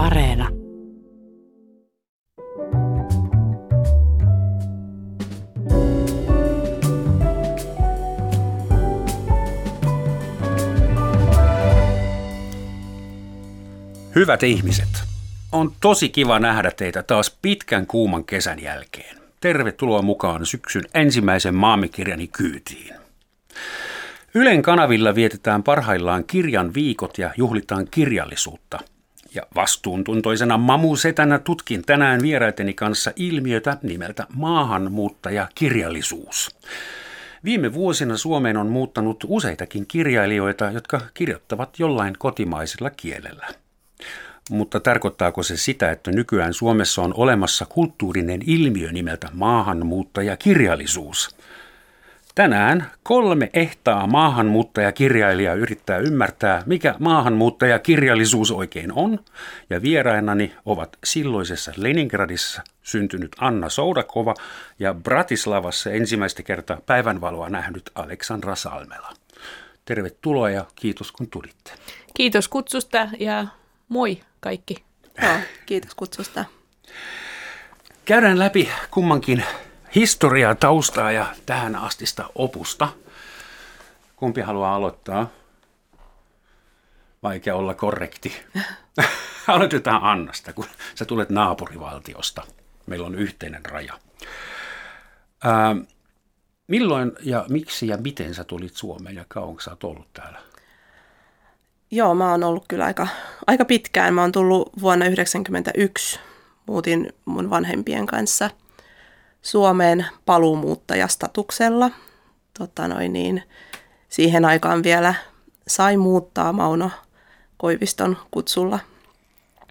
Areena. Hyvät ihmiset, on tosi kiva nähdä teitä taas pitkän kuuman kesän jälkeen. Tervetuloa mukaan syksyn ensimmäisen maamikirjani kyytiin. Ylen kanavilla vietetään parhaillaan kirjan viikot ja juhlitaan kirjallisuutta. Ja vastuuntuntoisena mamusetänä tutkin tänään vieraiteni kanssa ilmiötä nimeltä maahanmuuttajakirjallisuus. Viime vuosina Suomeen on muuttanut useitakin kirjailijoita, jotka kirjoittavat jollain kotimaisella kielellä. Mutta tarkoittaako se sitä, että nykyään Suomessa on olemassa kulttuurinen ilmiö nimeltä maahanmuuttajakirjallisuus? Tänään kolme ehtaa maahanmuuttajakirjailijaa yrittää ymmärtää, mikä maahanmuuttajakirjallisuus oikein on, ja vierainani ovat silloisessa Leningradissa syntynyt Anna Soudakova ja Bratislavassa ensimmäistä kertaa päivänvaloa nähnyt Aleksandra Salmela. Tervetuloa ja kiitos kun tulitte. Kiitos kutsusta ja moi kaikki. Joo, kiitos kutsusta. Käydään läpi kummankin historiaa, taustaa ja tähän astista opusta. Kumpi haluaa aloittaa? Vaikea olla korrekti. Aloitetaan Annasta, kun sä tulet naapurivaltiosta. Meillä on yhteinen raja. Ää, milloin ja miksi ja miten sä tulit Suomeen ja kauanko sä oot ollut täällä? Joo, mä oon ollut kyllä aika, aika pitkään. Mä oon tullut vuonna 1991. Muutin mun vanhempien kanssa Suomeen paluumuuttajastatuksella. Tota noin niin, siihen aikaan vielä sai muuttaa Mauno Koiviston kutsulla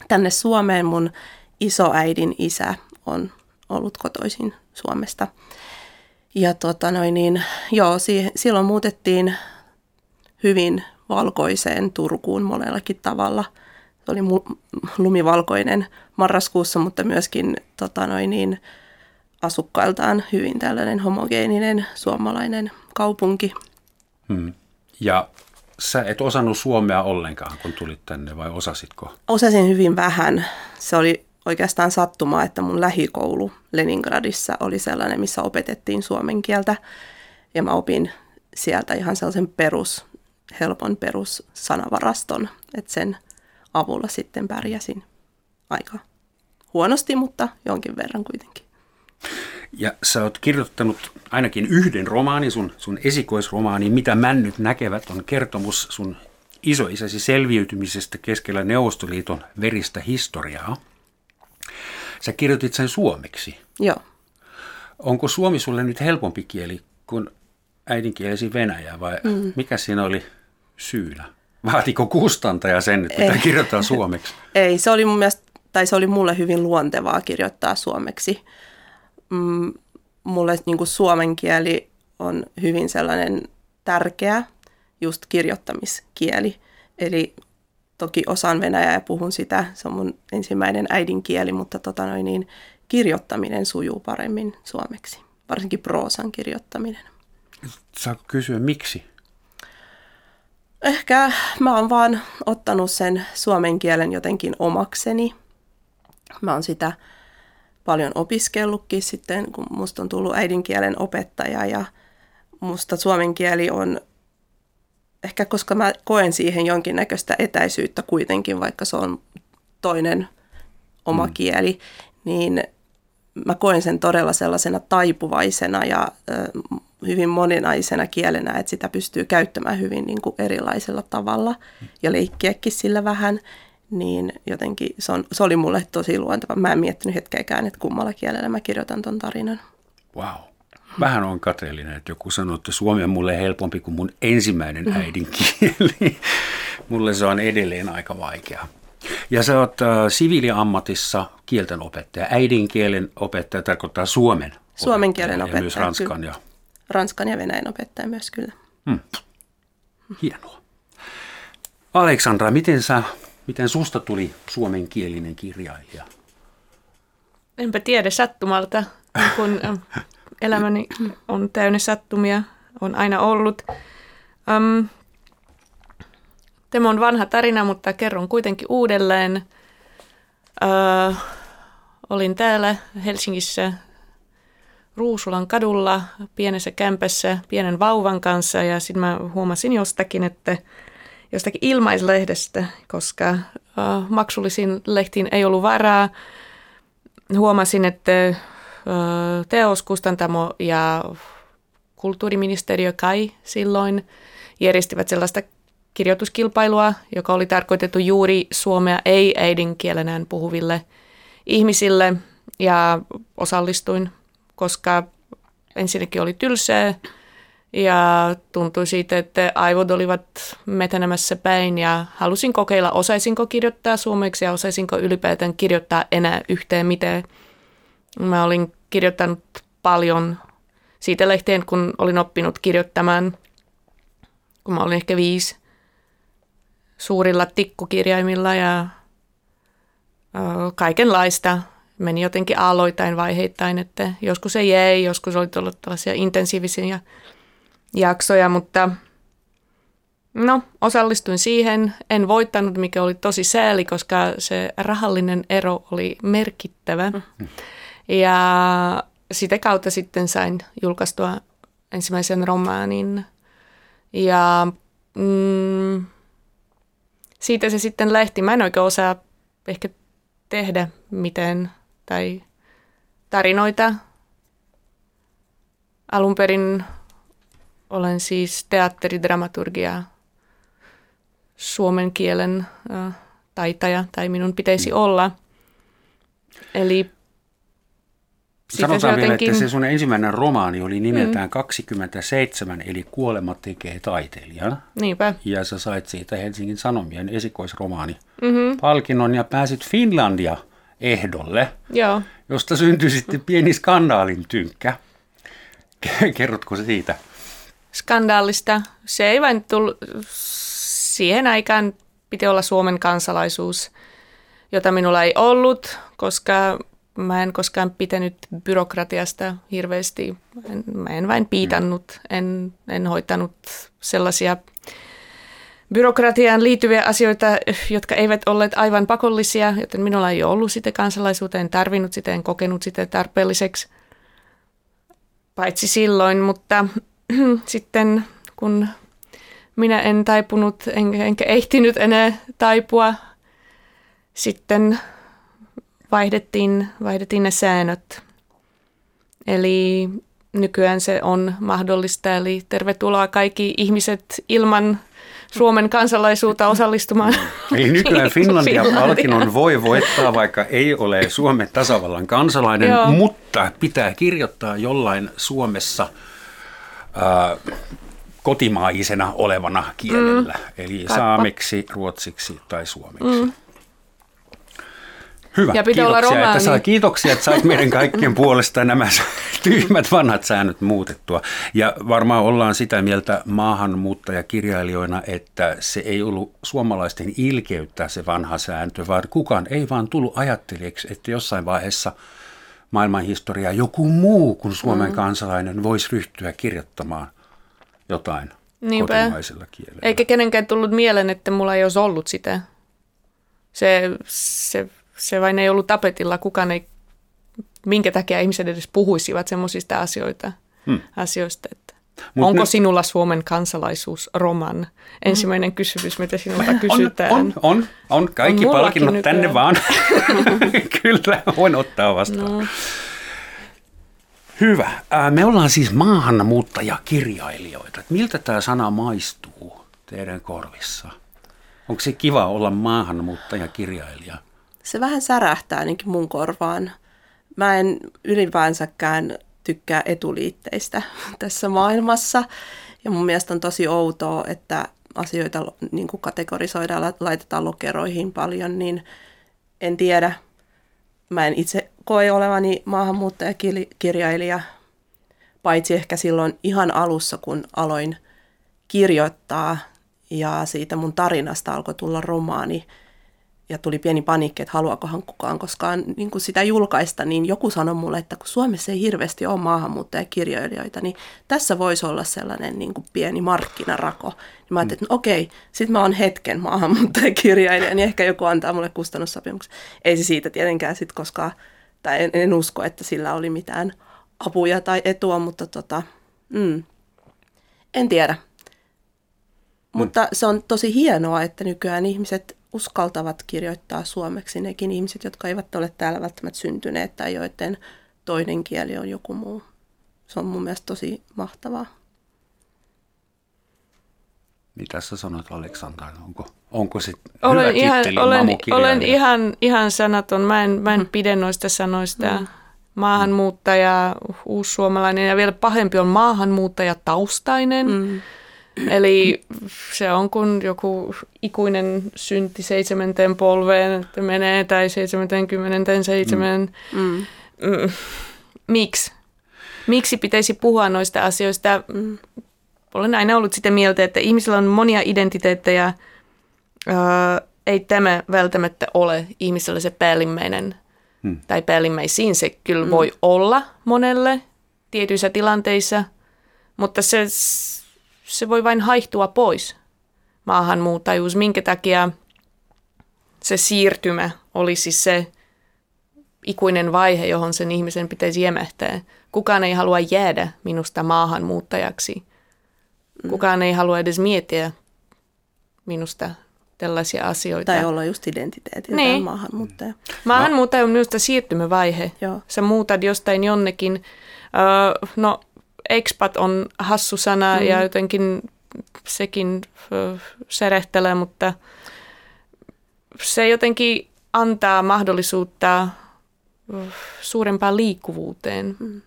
tänne Suomeen. Mun isoäidin isä on ollut kotoisin Suomesta. Ja tota noin niin, joo, si- silloin muutettiin hyvin valkoiseen Turkuun monellakin tavalla. Se oli mu- lumivalkoinen marraskuussa, mutta myöskin tota noin niin, asukkailtaan hyvin tällainen homogeeninen suomalainen kaupunki. Hmm. Ja sä et osannut suomea ollenkaan, kun tulit tänne, vai osasitko? Osasin hyvin vähän. Se oli oikeastaan sattumaa, että mun lähikoulu Leningradissa oli sellainen, missä opetettiin suomen kieltä. Ja mä opin sieltä ihan sellaisen perus, helpon perussanavaraston, että sen avulla sitten pärjäsin aika huonosti, mutta jonkin verran kuitenkin. Ja sä oot kirjoittanut ainakin yhden romaanin, sun, sun esikoisromaani, Mitä männyt näkevät, on kertomus sun isoisäsi selviytymisestä keskellä Neuvostoliiton veristä historiaa. Sä kirjoitit sen suomeksi. Joo. Onko suomi sulle nyt helpompi kieli kuin äidinkielesi venäjä vai mm. mikä siinä oli syynä? Vaatiko kustantaja sen, että pitää kirjoittaa suomeksi? Ei, se oli mun mielestä, tai se oli mulle hyvin luontevaa kirjoittaa suomeksi. Mm, mulle niin kuin suomen kieli on hyvin sellainen tärkeä just kirjoittamiskieli. Eli toki osaan venäjää ja puhun sitä, se on mun ensimmäinen äidinkieli, mutta tota noin, niin kirjoittaminen sujuu paremmin suomeksi, varsinkin proosan kirjoittaminen. Saako kysyä miksi? Ehkä mä oon vaan ottanut sen suomen kielen jotenkin omakseni. Mä oon sitä paljon opiskellutkin sitten, kun musta on tullut äidinkielen opettaja ja musta suomen kieli on ehkä koska mä koen siihen jonkinnäköistä etäisyyttä kuitenkin, vaikka se on toinen oma mm. kieli, niin mä koen sen todella sellaisena taipuvaisena ja ö, hyvin moninaisena kielenä, että sitä pystyy käyttämään hyvin niin kuin erilaisella tavalla ja leikkiäkin sillä vähän, niin jotenkin se, on, se oli mulle tosi luonteva. Mä en miettinyt hetkeäkään, että kummalla kielellä mä kirjoitan ton tarinan. Wow. Vähän on kateellinen, että joku sanoo, että suomi on mulle helpompi kuin mun ensimmäinen mm. äidinkieli. mulle se on edelleen aika vaikea. Ja sä oot äh, siviiliammatissa kielten opettaja. Äidinkielen opettaja tarkoittaa suomen Suomen kielen opettaja. Ja myös ranskan ja... Ranskan ja venäjän opettaja myös kyllä. Hmm. Hienoa. Aleksandra, miten, sä, miten susta tuli suomenkielinen kirjailija? Enpä tiedä sattumalta, kun elämäni on täynnä sattumia, on aina ollut. Um, Tämä on vanha tarina, mutta kerron kuitenkin uudelleen. Öö, olin täällä Helsingissä Ruusulan kadulla pienessä kämpässä pienen vauvan kanssa ja sitten mä huomasin jostakin, että jostakin ilmaislehdestä, koska uh, maksullisiin lehtiin ei ollut varaa. Huomasin, että uh, teoskustantamo ja kulttuuriministeriö Kai silloin järjestivät sellaista kirjoituskilpailua, joka oli tarkoitettu juuri suomea ei-äidinkielenään puhuville ihmisille ja osallistuin, koska ensinnäkin oli tylsää ja tuntui siitä, että aivot olivat metänemässä päin ja halusin kokeilla, osaisinko kirjoittaa suomeksi ja osaisinko ylipäätään kirjoittaa enää yhteen miten. Mä olin kirjoittanut paljon siitä lehteen, kun olin oppinut kirjoittamaan, kun mä olin ehkä viisi suurilla tikkukirjaimilla ja kaikenlaista. Meni jotenkin aloittain vaiheittain, että joskus ei jäi, joskus oli tullut tällaisia intensiivisiä jaksoja, mutta no, osallistuin siihen. En voittanut, mikä oli tosi sääli, koska se rahallinen ero oli merkittävä. Mm. Ja sitä kautta sitten sain julkaistua ensimmäisen romaanin. Ja mm, siitä se sitten lähti. Mä en oikein osaa ehkä tehdä miten tai tarinoita. Alun perin olen siis teatteridramaturgia suomen kielen äh, taitaja, tai minun pitäisi mm. olla. Eli Sanotaan vielä, jotenkin... että se sun ensimmäinen romaani oli nimeltään mm. 27, eli Kuolema tekee taiteilijan. Niinpä. Ja sä sait siitä Helsingin Sanomien esikoisromaani mm-hmm. palkinnon ja pääsit Finlandia ehdolle, Joo. josta syntyi sitten pieni skandaalin tynkkä. Kerrotko siitä? Skandaalista. Se ei vain tullut, siihen aikaan piti olla Suomen kansalaisuus, jota minulla ei ollut, koska mä en koskaan pitänyt byrokratiasta hirveästi. En, mä en vain piitannut, en, en hoitanut sellaisia byrokratiaan liittyviä asioita, jotka eivät olleet aivan pakollisia, joten minulla ei ollut sitä kansalaisuutta, en tarvinnut sitä, en kokenut sitä tarpeelliseksi, paitsi silloin, mutta sitten kun minä en taipunut, enkä, enkä ehtinyt enää taipua, sitten vaihdettiin, vaihdettiin ne säännöt. Eli nykyään se on mahdollista, eli tervetuloa kaikki ihmiset ilman Suomen kansalaisuutta osallistumaan. Eli nykyään Finlandia-palkinnon voi voittaa, vaikka ei ole Suomen tasavallan kansalainen, Joo. mutta pitää kirjoittaa jollain Suomessa äh, kotimaisena olevana kielellä, mm. eli Kaippa. saameksi, ruotsiksi tai suomeksi. Mm. Hyvä, ja pitää kiitoksia, olla että saa, kiitoksia, että sait meidän kaikkien puolesta nämä tyhmät vanhat säännöt muutettua. Ja varmaan ollaan sitä mieltä maahanmuuttajakirjailijoina, että se ei ollut suomalaisten ilkeyttä se vanha sääntö, vaan kukaan ei vaan tullut ajattelijaksi, että jossain vaiheessa maailmanhistoriaa joku muu kuin Suomen mm. kansalainen voisi ryhtyä kirjoittamaan jotain Niinpä. kotimaisella kielellä. Eikä kenenkään tullut mieleen, että mulla ei olisi ollut sitä. Se, se se vain ei ollut tapetilla, kukaan ei, minkä takia ihmiset edes puhuisivat semmoisista asioita, hmm. asioista, että Mut Onko nyt... sinulla Suomen kansalaisuus roman? Ensimmäinen kysymys, mitä sinulta kysytään. On, on, on. on. Kaikki on palkinnot nykyään. tänne vaan. Kyllä, voin ottaa vastaan. No. Hyvä. Me ollaan siis maahanmuuttajakirjailijoita. Miltä tämä sana maistuu teidän korvissa? Onko se kiva olla maahanmuuttajakirjailija? se vähän särähtää ainakin mun korvaan. Mä en ylipäänsäkään tykkää etuliitteistä tässä maailmassa. Ja mun mielestä on tosi outoa, että asioita niin kuin kategorisoidaan, laitetaan lokeroihin paljon, niin en tiedä. Mä en itse koe olevani maahanmuuttajakirjailija, paitsi ehkä silloin ihan alussa, kun aloin kirjoittaa ja siitä mun tarinasta alkoi tulla romaani, ja tuli pieni paniikki, että haluakohan kukaan koskaan niin kuin sitä julkaista, niin joku sanoi mulle, että kun Suomessa ei hirveästi ole maahanmuuttajakirjailijoita, niin tässä voisi olla sellainen niin kuin pieni markkinarako. Niin mä ajattelin, että no okei, sitten mä oon hetken maahanmuuttajakirjailija, niin ehkä joku antaa mulle kustannussopimuksen. Ei se siitä tietenkään sitten koskaan, tai en, en usko, että sillä oli mitään apuja tai etua, mutta tota, mm, en tiedä. Mutta se on tosi hienoa, että nykyään ihmiset uskaltavat kirjoittaa suomeksi, nekin ihmiset, jotka eivät ole täällä välttämättä syntyneet tai joiden toinen kieli on joku muu. Se on mun mielestä tosi mahtavaa. Mitä sä sanot, Aleksandra? Onko, onko se olen hyvä ihan, titteli olen, olen ihan, ihan sanaton. Mä en, mä en pidä noista sanoista. Mm. Maahanmuuttaja, uussuomalainen ja vielä pahempi on maahanmuuttaja taustainen. Mm. Eli se on kun joku ikuinen synti seitsemänteen polveen, että menee tai 77. Mm. Mm. Mm. Miksi? Miksi pitäisi puhua noista asioista? Olen aina ollut sitä mieltä, että ihmisillä on monia identiteettejä. Öö, ei tämä välttämättä ole ihmisellä se päällimmäinen, Hmm. tai päällimmäisiin se kyllä voi olla monelle tietyissä tilanteissa, mutta se, se voi vain haihtua pois, maahanmuuttajuus, minkä takia se siirtymä olisi se ikuinen vaihe, johon sen ihmisen pitäisi jämähtää. Kukaan ei halua jäädä minusta maahanmuuttajaksi. Kukaan ei halua edes miettiä minusta tällaisia asioita. Tai olla just identiteetiltään Niin. niin. maahanmuuttaja. Maahanmuuttaja on minusta siirtymävaihe. Joo. Sä muutat jostain jonnekin. Öö, no, expat on hassu sana mm. ja jotenkin sekin serehtelee, mutta se jotenkin antaa mahdollisuutta suurempaan liikkuvuuteen. Mm.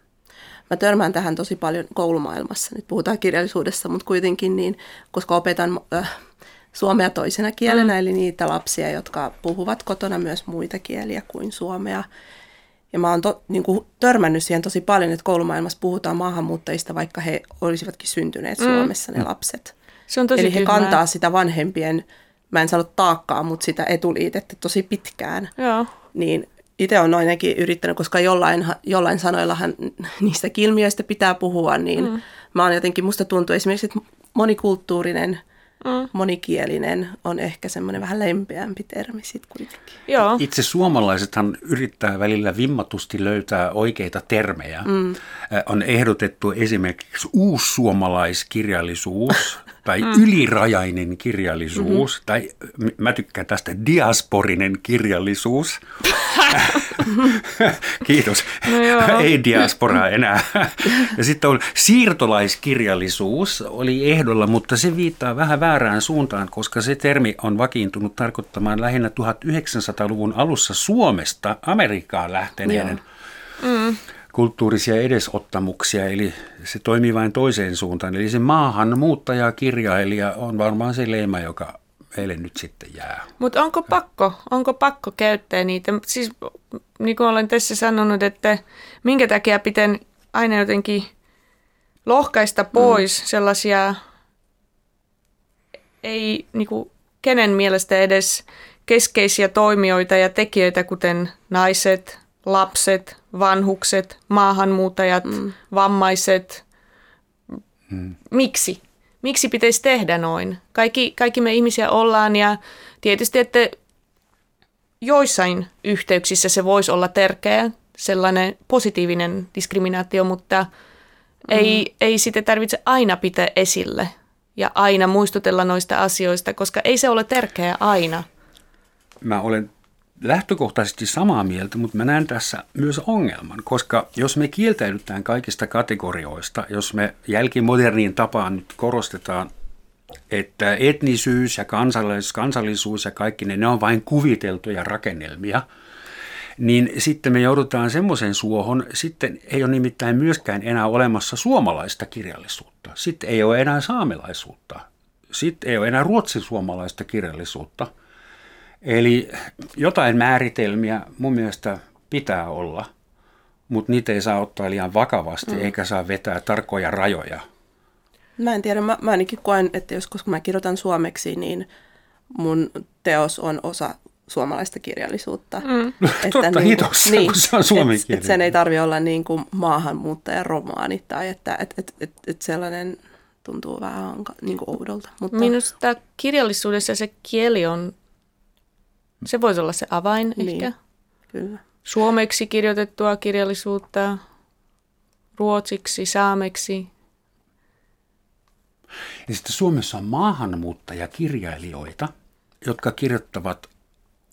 Mä törmään tähän tosi paljon koulumaailmassa. Nyt puhutaan kirjallisuudessa, mutta kuitenkin niin, koska opetan äh, suomea toisena kielenä, mm. eli niitä lapsia, jotka puhuvat kotona myös muita kieliä kuin suomea. Ja mä oon to, niin kuin törmännyt siihen tosi paljon, että koulumaailmassa puhutaan maahanmuuttajista, vaikka he olisivatkin syntyneet mm. Suomessa, ne lapset. Se on tosi Eli he tyhmää. kantaa sitä vanhempien, mä en sano taakkaa, mutta sitä etuliitettä tosi pitkään. Joo. Niin itse on ainakin yrittänyt, koska jollain, jollain sanoillahan niistä ilmiöistä pitää puhua, niin mm. mä oon jotenkin, musta tuntuu esimerkiksi, että monikulttuurinen, mm. monikielinen on ehkä semmoinen vähän lempeämpi termi sitten kuitenkin. Joo. Itse suomalaisethan yrittää välillä vimmatusti löytää oikeita termejä. Mm. On ehdotettu esimerkiksi uussuomalaiskirjallisuus tai mm. ylirajainen kirjallisuus, mm-hmm. tai mä tykkään tästä diasporinen kirjallisuus. Kiitos. No. Ei diasporaa enää. Ja sitten on siirtolaiskirjallisuus oli ehdolla, mutta se viittaa vähän väärään suuntaan, koska se termi on vakiintunut tarkoittamaan lähinnä 1900-luvun alussa Suomesta Amerikkaan lähteneiden Mm. Kulttuurisia edesottamuksia, eli se toimii vain toiseen suuntaan. Eli se maahanmuuttajakirjailija on varmaan se leima, joka meille nyt sitten jää. Mutta onko pakko, onko pakko käyttää niitä? Siis niin kuin olen tässä sanonut, että minkä takia pitää aina jotenkin lohkaista pois mm. sellaisia, ei niin kuin, kenen mielestä edes keskeisiä toimijoita ja tekijöitä, kuten naiset, lapset, vanhukset, maahanmuuttajat, mm. vammaiset. Mm. Miksi? Miksi pitäisi tehdä noin? Kaikki, kaikki me ihmisiä ollaan ja tietysti, että joissain yhteyksissä se voisi olla tärkeä, sellainen positiivinen diskriminaatio, mutta mm. ei, ei sitä tarvitse aina pitää esille ja aina muistutella noista asioista, koska ei se ole tärkeää aina. Mä olen lähtökohtaisesti samaa mieltä, mutta mä näen tässä myös ongelman, koska jos me kieltäydytään kaikista kategorioista, jos me jälkimoderniin tapaan nyt korostetaan, että etnisyys ja kansallisuus, kansallisuus ja kaikki ne, ne on vain kuviteltuja rakennelmia, niin sitten me joudutaan semmoisen suohon, sitten ei ole nimittäin myöskään enää olemassa suomalaista kirjallisuutta, sitten ei ole enää saamelaisuutta, sitten ei ole enää ruotsin-suomalaista kirjallisuutta – Eli jotain määritelmiä mun mielestä pitää olla, mutta niitä ei saa ottaa liian vakavasti, mm. eikä saa vetää tarkkoja rajoja. Mä en tiedä, mä, mä ainakin koen, että jos koska mä kirjoitan suomeksi, niin mun teos on osa suomalaista kirjallisuutta. Mm. Että Totta niin kuin- hitossa, kun se on suomen et, et sen ei tarvi olla niin kuin maahanmuuttajan romaani tai että et, et, et, et sellainen tuntuu vähän niin kuin oudolta. Mutta Minusta kirjallisuudessa se kieli on, se voisi olla se avain Niin. ehkä. kyllä. Suomeksi kirjoitettua kirjallisuutta, ruotsiksi, saameksi. Ja sitten Suomessa on maahanmuuttajakirjailijoita, jotka kirjoittavat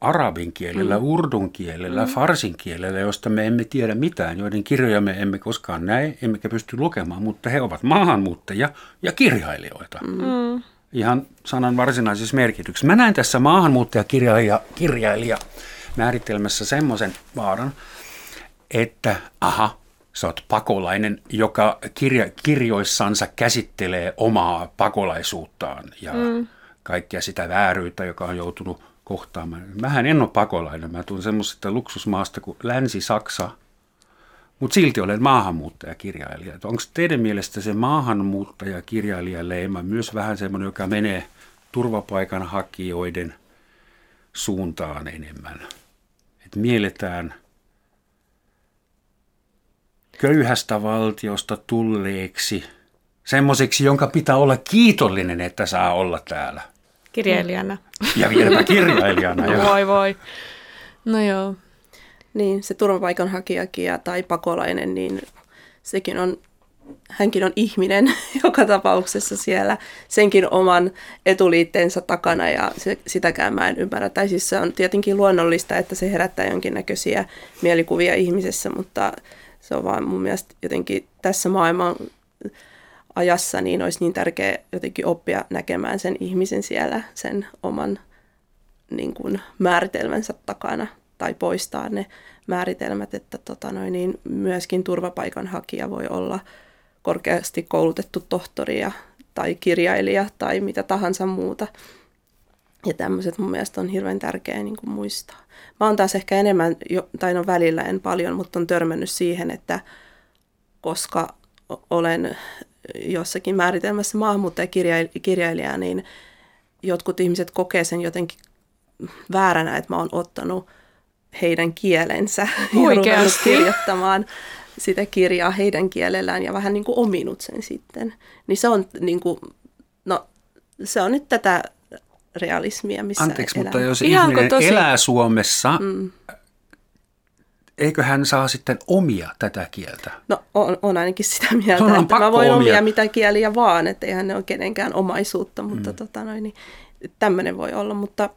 arabin kielellä, mm. urdun kielellä, mm. farsin kielellä, josta me emme tiedä mitään, joiden kirjoja me emme koskaan näe, emmekä pysty lukemaan, mutta he ovat maahanmuuttajia ja kirjailijoita. Mm. Ihan sanan varsinaisessa merkityksessä. Mä näen tässä maahanmuuttajakirjailija kirjailija määritelmässä semmoisen vaaran, että aha, sä oot pakolainen, joka kirja, kirjoissansa käsittelee omaa pakolaisuuttaan ja mm. kaikkea sitä vääryyttä, joka on joutunut kohtaamaan. Mähän en ole pakolainen, mä tulen semmoisesta luksusmaasta kuin Länsi-Saksa, mutta silti olen maahanmuuttajakirjailija. Onko teidän mielestä se maahanmuuttajakirjailijaleima myös vähän semmoinen, joka menee turvapaikanhakijoiden suuntaan enemmän? Että mielletään köyhästä valtiosta tulleeksi semmoiseksi, jonka pitää olla kiitollinen, että saa olla täällä. Kirjailijana. Ja vieläpä kirjailijana. No voi voi. No joo. Niin, se turvapaikanhakijakin ja, tai pakolainen, niin sekin on, hänkin on ihminen joka tapauksessa siellä senkin oman etuliitteensä takana ja se, sitäkään mä en ymmärrä. Tai siis se on tietenkin luonnollista, että se herättää jonkinnäköisiä mielikuvia ihmisessä, mutta se on vaan mun mielestä jotenkin tässä maailman ajassa niin olisi niin tärkeää jotenkin oppia näkemään sen ihmisen siellä sen oman niin kuin määritelmänsä takana tai poistaa ne määritelmät, että tota noin, niin myöskin turvapaikanhakija voi olla korkeasti koulutettu tohtori ja, tai kirjailija tai mitä tahansa muuta. Ja tämmöiset mun mielestä on hirveän tärkeää niin kuin muistaa. Mä oon taas ehkä enemmän, jo, tai no välillä en paljon, mutta on törmännyt siihen, että koska olen jossakin määritelmässä maahanmuuttajakirjailija, niin jotkut ihmiset kokee sen jotenkin vääränä, että mä oon ottanut heidän kielensä ja ruvennut Oikeasti? kirjoittamaan sitä kirjaa heidän kielellään ja vähän niin kuin ominut sen sitten. Niin se on niin kuin, no se on nyt tätä realismia, missä Anteeksi, mutta elämme. jos Ihanko ihminen tosi? elää Suomessa, mm. eikö hän saa sitten omia tätä kieltä? No on, on ainakin sitä mieltä, On, että mä voin omia. omia mitä kieliä vaan, että eihän ne ole kenenkään omaisuutta, mutta mm. tota noin, niin, tämmöinen voi olla, mutta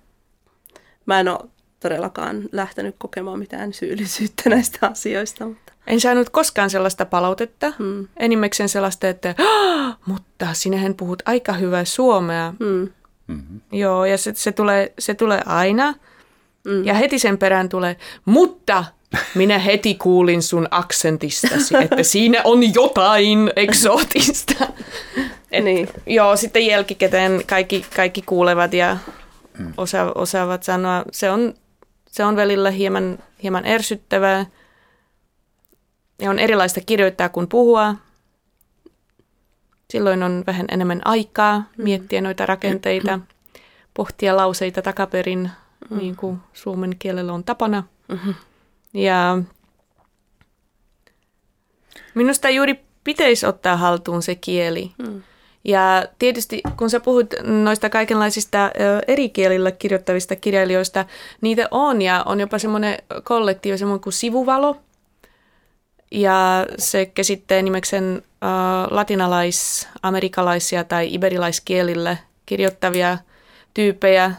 mä en ole todellakaan lähtenyt kokemaan mitään syyllisyyttä näistä asioista. Mutta. En saanut koskaan sellaista palautetta. Mm. Enimmäkseen sellaista, että "Ah, mutta sinähän puhut aika hyvää suomea. Mm. Joo, ja se, se, tulee, se tulee aina. Mm. Ja heti sen perään tulee, mutta minä heti kuulin sun aksentistasi, että siinä on jotain eksootista. Et, Niin. Joo, sitten jälkikäteen kaikki, kaikki kuulevat ja osa, osaavat sanoa. Se on, se on välillä hieman, hieman ärsyttävää. Ja on erilaista kirjoittaa kuin puhua. Silloin on vähän enemmän aikaa miettiä noita rakenteita, pohtia lauseita takaperin, niin kuin suomen kielellä on tapana. Ja minusta juuri pitäisi ottaa haltuun se kieli. Ja tietysti kun sä puhut noista kaikenlaisista eri kielillä kirjoittavista kirjailijoista, niitä on ja on jopa semmoinen kollektiivi, semmoinen kuin Sivuvalo. Ja se käsittää nimeksen ö, latinalais-, amerikalaisia tai iberilaiskielillä kirjoittavia tyyppejä.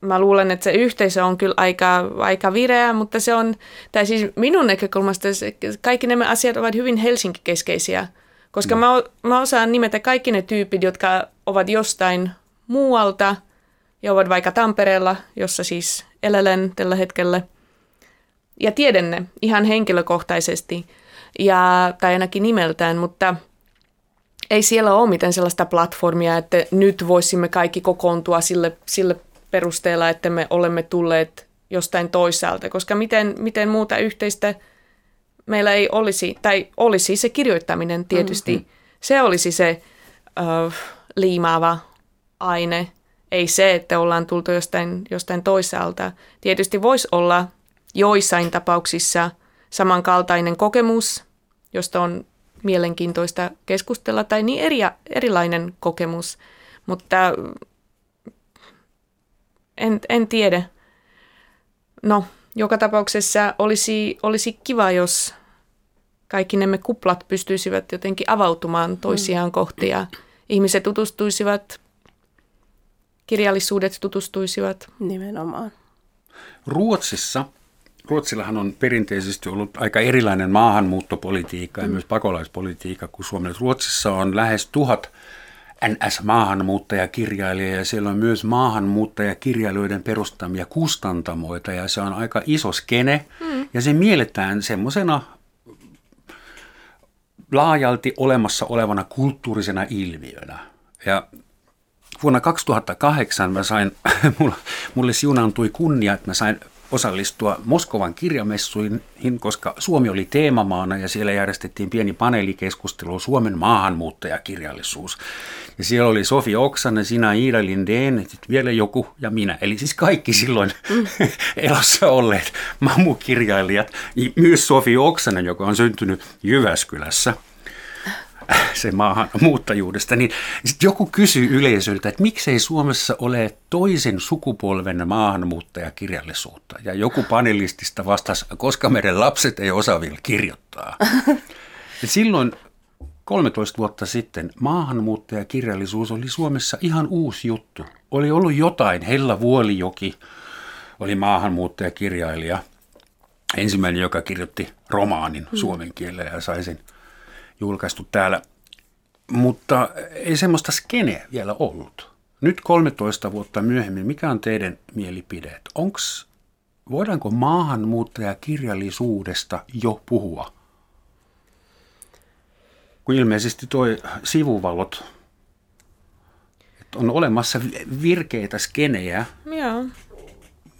Mä luulen, että se yhteisö on kyllä aika, aika vireä, mutta se on, tai siis minun näkökulmasta kaikki nämä asiat ovat hyvin Helsinki-keskeisiä, koska mä, o- mä osaan nimetä kaikki ne tyypit, jotka ovat jostain muualta ja ovat vaikka Tampereella, jossa siis elelen tällä hetkellä. Ja tiedän ne ihan henkilökohtaisesti, ja, tai ainakin nimeltään, mutta ei siellä ole mitään sellaista platformia, että nyt voisimme kaikki kokoontua sille, sille perusteella, että me olemme tulleet jostain toisaalta, koska miten, miten muuta yhteistä meillä ei olisi, tai olisi se kirjoittaminen tietysti, mm-hmm. se olisi se uh, liimaava aine, ei se, että ollaan tultu jostain, jostain toisaalta. Tietysti voisi olla joissain tapauksissa samankaltainen kokemus, josta on mielenkiintoista keskustella, tai niin eri, erilainen kokemus, mutta en, en tiedä. No, joka tapauksessa olisi, olisi kiva, jos kaikki nämä kuplat pystyisivät jotenkin avautumaan toisiaan mm. kohti ja ihmiset tutustuisivat, kirjallisuudet tutustuisivat. Nimenomaan. Ruotsissa, Ruotsillahan on perinteisesti ollut aika erilainen maahanmuuttopolitiikka ja mm. myös pakolaispolitiikka kuin Suomessa. Ruotsissa on lähes tuhat NS-maahanmuuttajakirjailija ja siellä on myös maahanmuuttajakirjailijoiden perustamia kustantamoita ja se on aika iso skene mm. ja se mielletään semmoisena laajalti olemassa olevana kulttuurisena ilmiönä. Ja vuonna 2008 mä sain, mulle siunaantui kunnia, että mä sain osallistua Moskovan kirjamessuihin, koska Suomi oli teemamaana ja siellä järjestettiin pieni paneelikeskustelu Suomen maahanmuuttajakirjallisuus. Ja siellä oli Sofi Oksanen, sinä Iida Lindeen, vielä joku ja minä. Eli siis kaikki silloin mm. elossa olleet mamukirjailijat, myös Sofi Oksanen, joka on syntynyt Jyväskylässä – se maahanmuuttajuudesta, niin sitten joku kysyy yleisöltä, että miksei Suomessa ole toisen sukupolven maahanmuuttajakirjallisuutta. Ja joku panelistista vastasi, koska meidän lapset ei osaa vielä kirjoittaa. Ja silloin 13 vuotta sitten maahanmuuttajakirjallisuus oli Suomessa ihan uusi juttu. Oli ollut jotain, Hella Vuolijoki oli maahanmuuttajakirjailija, ensimmäinen, joka kirjoitti romaanin suomen kielellä ja sai sen julkaistu täällä. Mutta ei semmoista skeneä vielä ollut. Nyt 13 vuotta myöhemmin, mikä on teidän mielipide? Onks, voidaanko maahanmuuttajakirjallisuudesta jo puhua? Kun ilmeisesti tuo sivuvalot, että on olemassa virkeitä skenejä, Joo.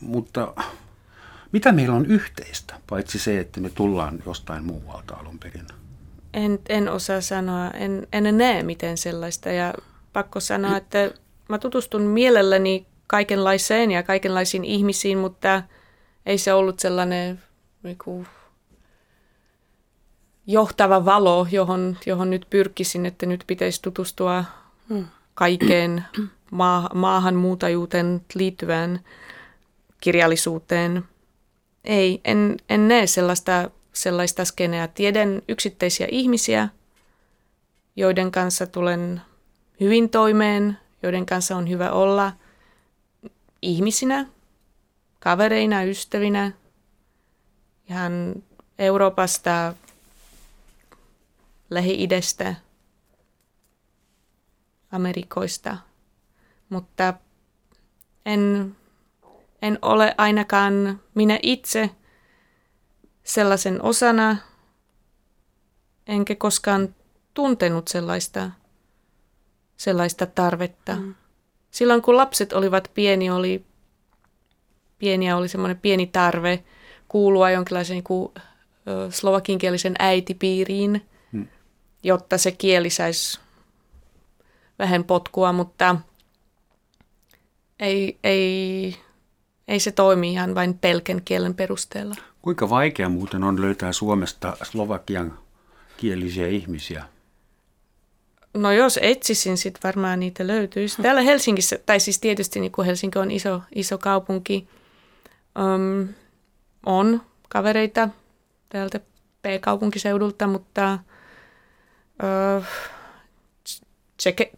mutta mitä meillä on yhteistä, paitsi se, että me tullaan jostain muualta alun perin? En, en osaa sanoa, en, en näe miten sellaista ja pakko sanoa, että mä tutustun mielelläni kaikenlaiseen ja kaikenlaisiin ihmisiin, mutta ei se ollut sellainen niin johtava valo, johon, johon nyt pyrkisin, että nyt pitäisi tutustua hmm. kaikkeen maa, maahanmuutajuuteen liittyvään kirjallisuuteen. Ei, en, en näe sellaista sellaista skeneä. Tiedän yksittäisiä ihmisiä, joiden kanssa tulen hyvin toimeen, joiden kanssa on hyvä olla ihmisinä, kavereina, ystävinä, ihan Euroopasta, Lähi-idästä, Amerikoista, mutta en, en ole ainakaan minä itse – sellaisen osana, enkä koskaan tuntenut sellaista, sellaista tarvetta. Mm. Silloin kun lapset olivat pieni, oli, pieniä oli semmoinen pieni tarve kuulua jonkinlaisen niin kuin, slovakinkielisen äitipiiriin, mm. jotta se kieli saisi vähän potkua, mutta ei, ei, ei se toimi ihan vain pelkän kielen perusteella. Kuinka vaikea muuten on löytää Suomesta slovakian kielisiä ihmisiä? No jos etsisin, sitten varmaan niitä löytyisi. Täällä Helsingissä, tai siis tietysti niin kuin Helsinki on iso, iso kaupunki, um, on kavereita täältä P-kaupunkiseudulta, mutta uh,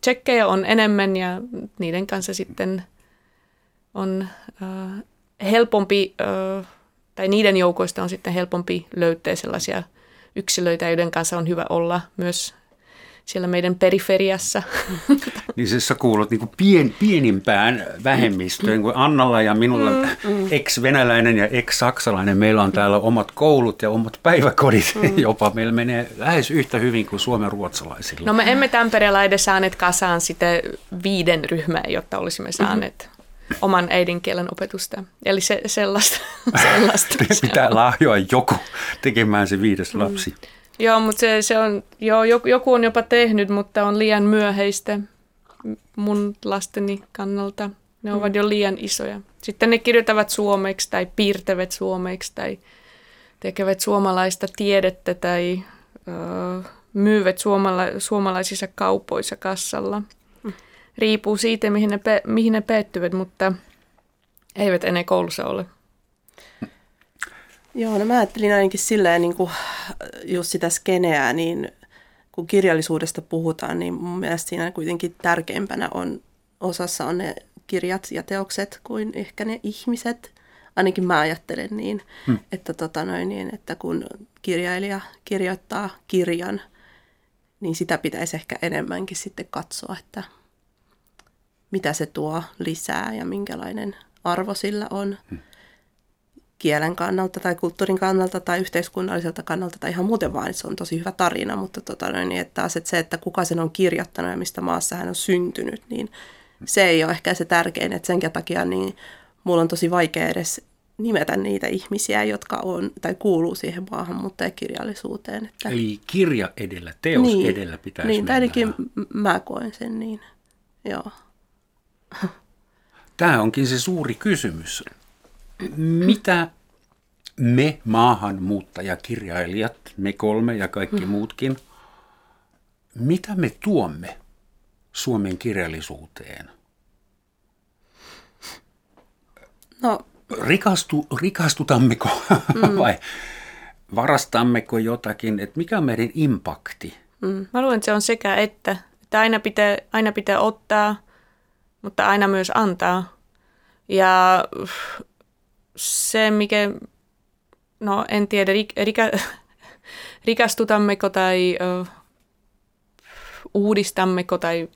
tsekkejä on enemmän ja niiden kanssa sitten on uh, helpompi uh, tai niiden joukoista on sitten helpompi löytää sellaisia yksilöitä, joiden kanssa on hyvä olla myös siellä meidän periferiassa. Niin siis sä kuulut niin kuin pien, pienimpään vähemmistöön kuin Annalla ja minulla mm, mm. ex-venäläinen ja ex-saksalainen. Meillä on täällä omat koulut ja omat päiväkodit mm. jopa. Meillä menee lähes yhtä hyvin kuin suomen ruotsalaisilla. No me emme Tampereella edes saaneet kasaan sitä viiden ryhmää, jotta olisimme saaneet oman äidinkielen opetusta. Eli se, sellaista. sellaista Pitää lahjoa joku tekemään se viides mm. lapsi. Mm. Joo, mutta se, se on, joo, joku on jopa tehnyt, mutta on liian myöhäistä mun lasteni kannalta. Ne ovat jo liian isoja. Sitten ne kirjoittavat suomeksi tai piirtävät suomeksi tai tekevät suomalaista tiedettä tai ö, myyvät suomala- suomalaisissa kaupoissa kassalla. Riippuu siitä, mihin ne, pe- mihin ne päättyvät, mutta eivät enää koulussa ole. Joo, no mä ajattelin ainakin silleen niin kuin just sitä skeneää, niin kun kirjallisuudesta puhutaan, niin mun mielestä siinä kuitenkin tärkeimpänä on, osassa on ne kirjat ja teokset kuin ehkä ne ihmiset. Ainakin mä ajattelen niin, hmm. että, tota noin, niin, että kun kirjailija kirjoittaa kirjan, niin sitä pitäisi ehkä enemmänkin sitten katsoa, että mitä se tuo lisää ja minkälainen arvo sillä on. Hmm kielen kannalta tai kulttuurin kannalta tai yhteiskunnalliselta kannalta tai ihan muuten vaan, se on tosi hyvä tarina, mutta tota, niin, että taas että se, että kuka sen on kirjoittanut ja mistä maassa hän on syntynyt, niin se ei ole ehkä se tärkein, että sen takia niin mulla on tosi vaikea edes nimetä niitä ihmisiä, jotka on tai kuuluu siihen maahanmuuttajakirjallisuuteen. Että... Eli kirja edellä, teos niin, edellä pitäisi Niin, tai ainakin mä koen sen niin, joo. Tämä onkin se suuri kysymys mitä me maahanmuuttajakirjailijat, me kolme ja kaikki muutkin, mitä me tuomme Suomen kirjallisuuteen? No. Rikastu, rikastutammeko mm. vai varastammeko jotakin? Et mikä on meidän impakti? Mm. Mä luulen, että se on sekä että. Että aina pitää, aina pitää ottaa, mutta aina myös antaa. Ja se, mikä, no en tiedä, rika, rikastutammeko tai ö, uudistammeko tai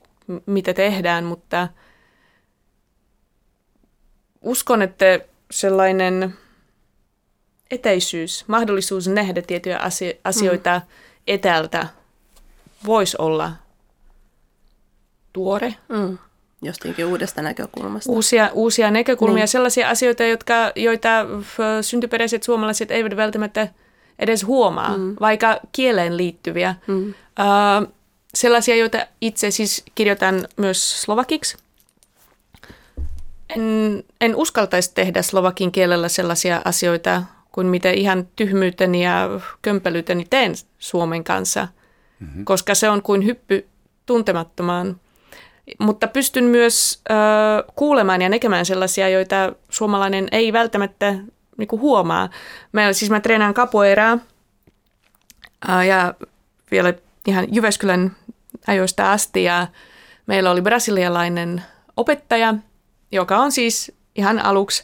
mitä tehdään, mutta uskon, että sellainen etäisyys, mahdollisuus nähdä tiettyjä asioita mm. etäältä voisi olla tuore. Mm jostakin uudesta näkökulmasta. Uusia, uusia näkökulmia, niin. sellaisia asioita, jotka, joita syntyperäiset suomalaiset eivät välttämättä edes huomaa, mm. vaikka kieleen liittyviä. Mm. Uh, sellaisia, joita itse siis kirjoitan myös slovakiksi. En, en uskaltaisi tehdä slovakin kielellä sellaisia asioita, kuin mitä ihan tyhmyyteni ja kömpelyyteni teen suomen kanssa, mm-hmm. koska se on kuin hyppy tuntemattomaan – mutta pystyn myös ö, kuulemaan ja näkemään sellaisia, joita suomalainen ei välttämättä niin kuin huomaa. Mä, siis mä treenaan kapoeraa ja vielä ihan Jyväskylän ajoista asti ja meillä oli brasilialainen opettaja, joka on siis ihan aluksi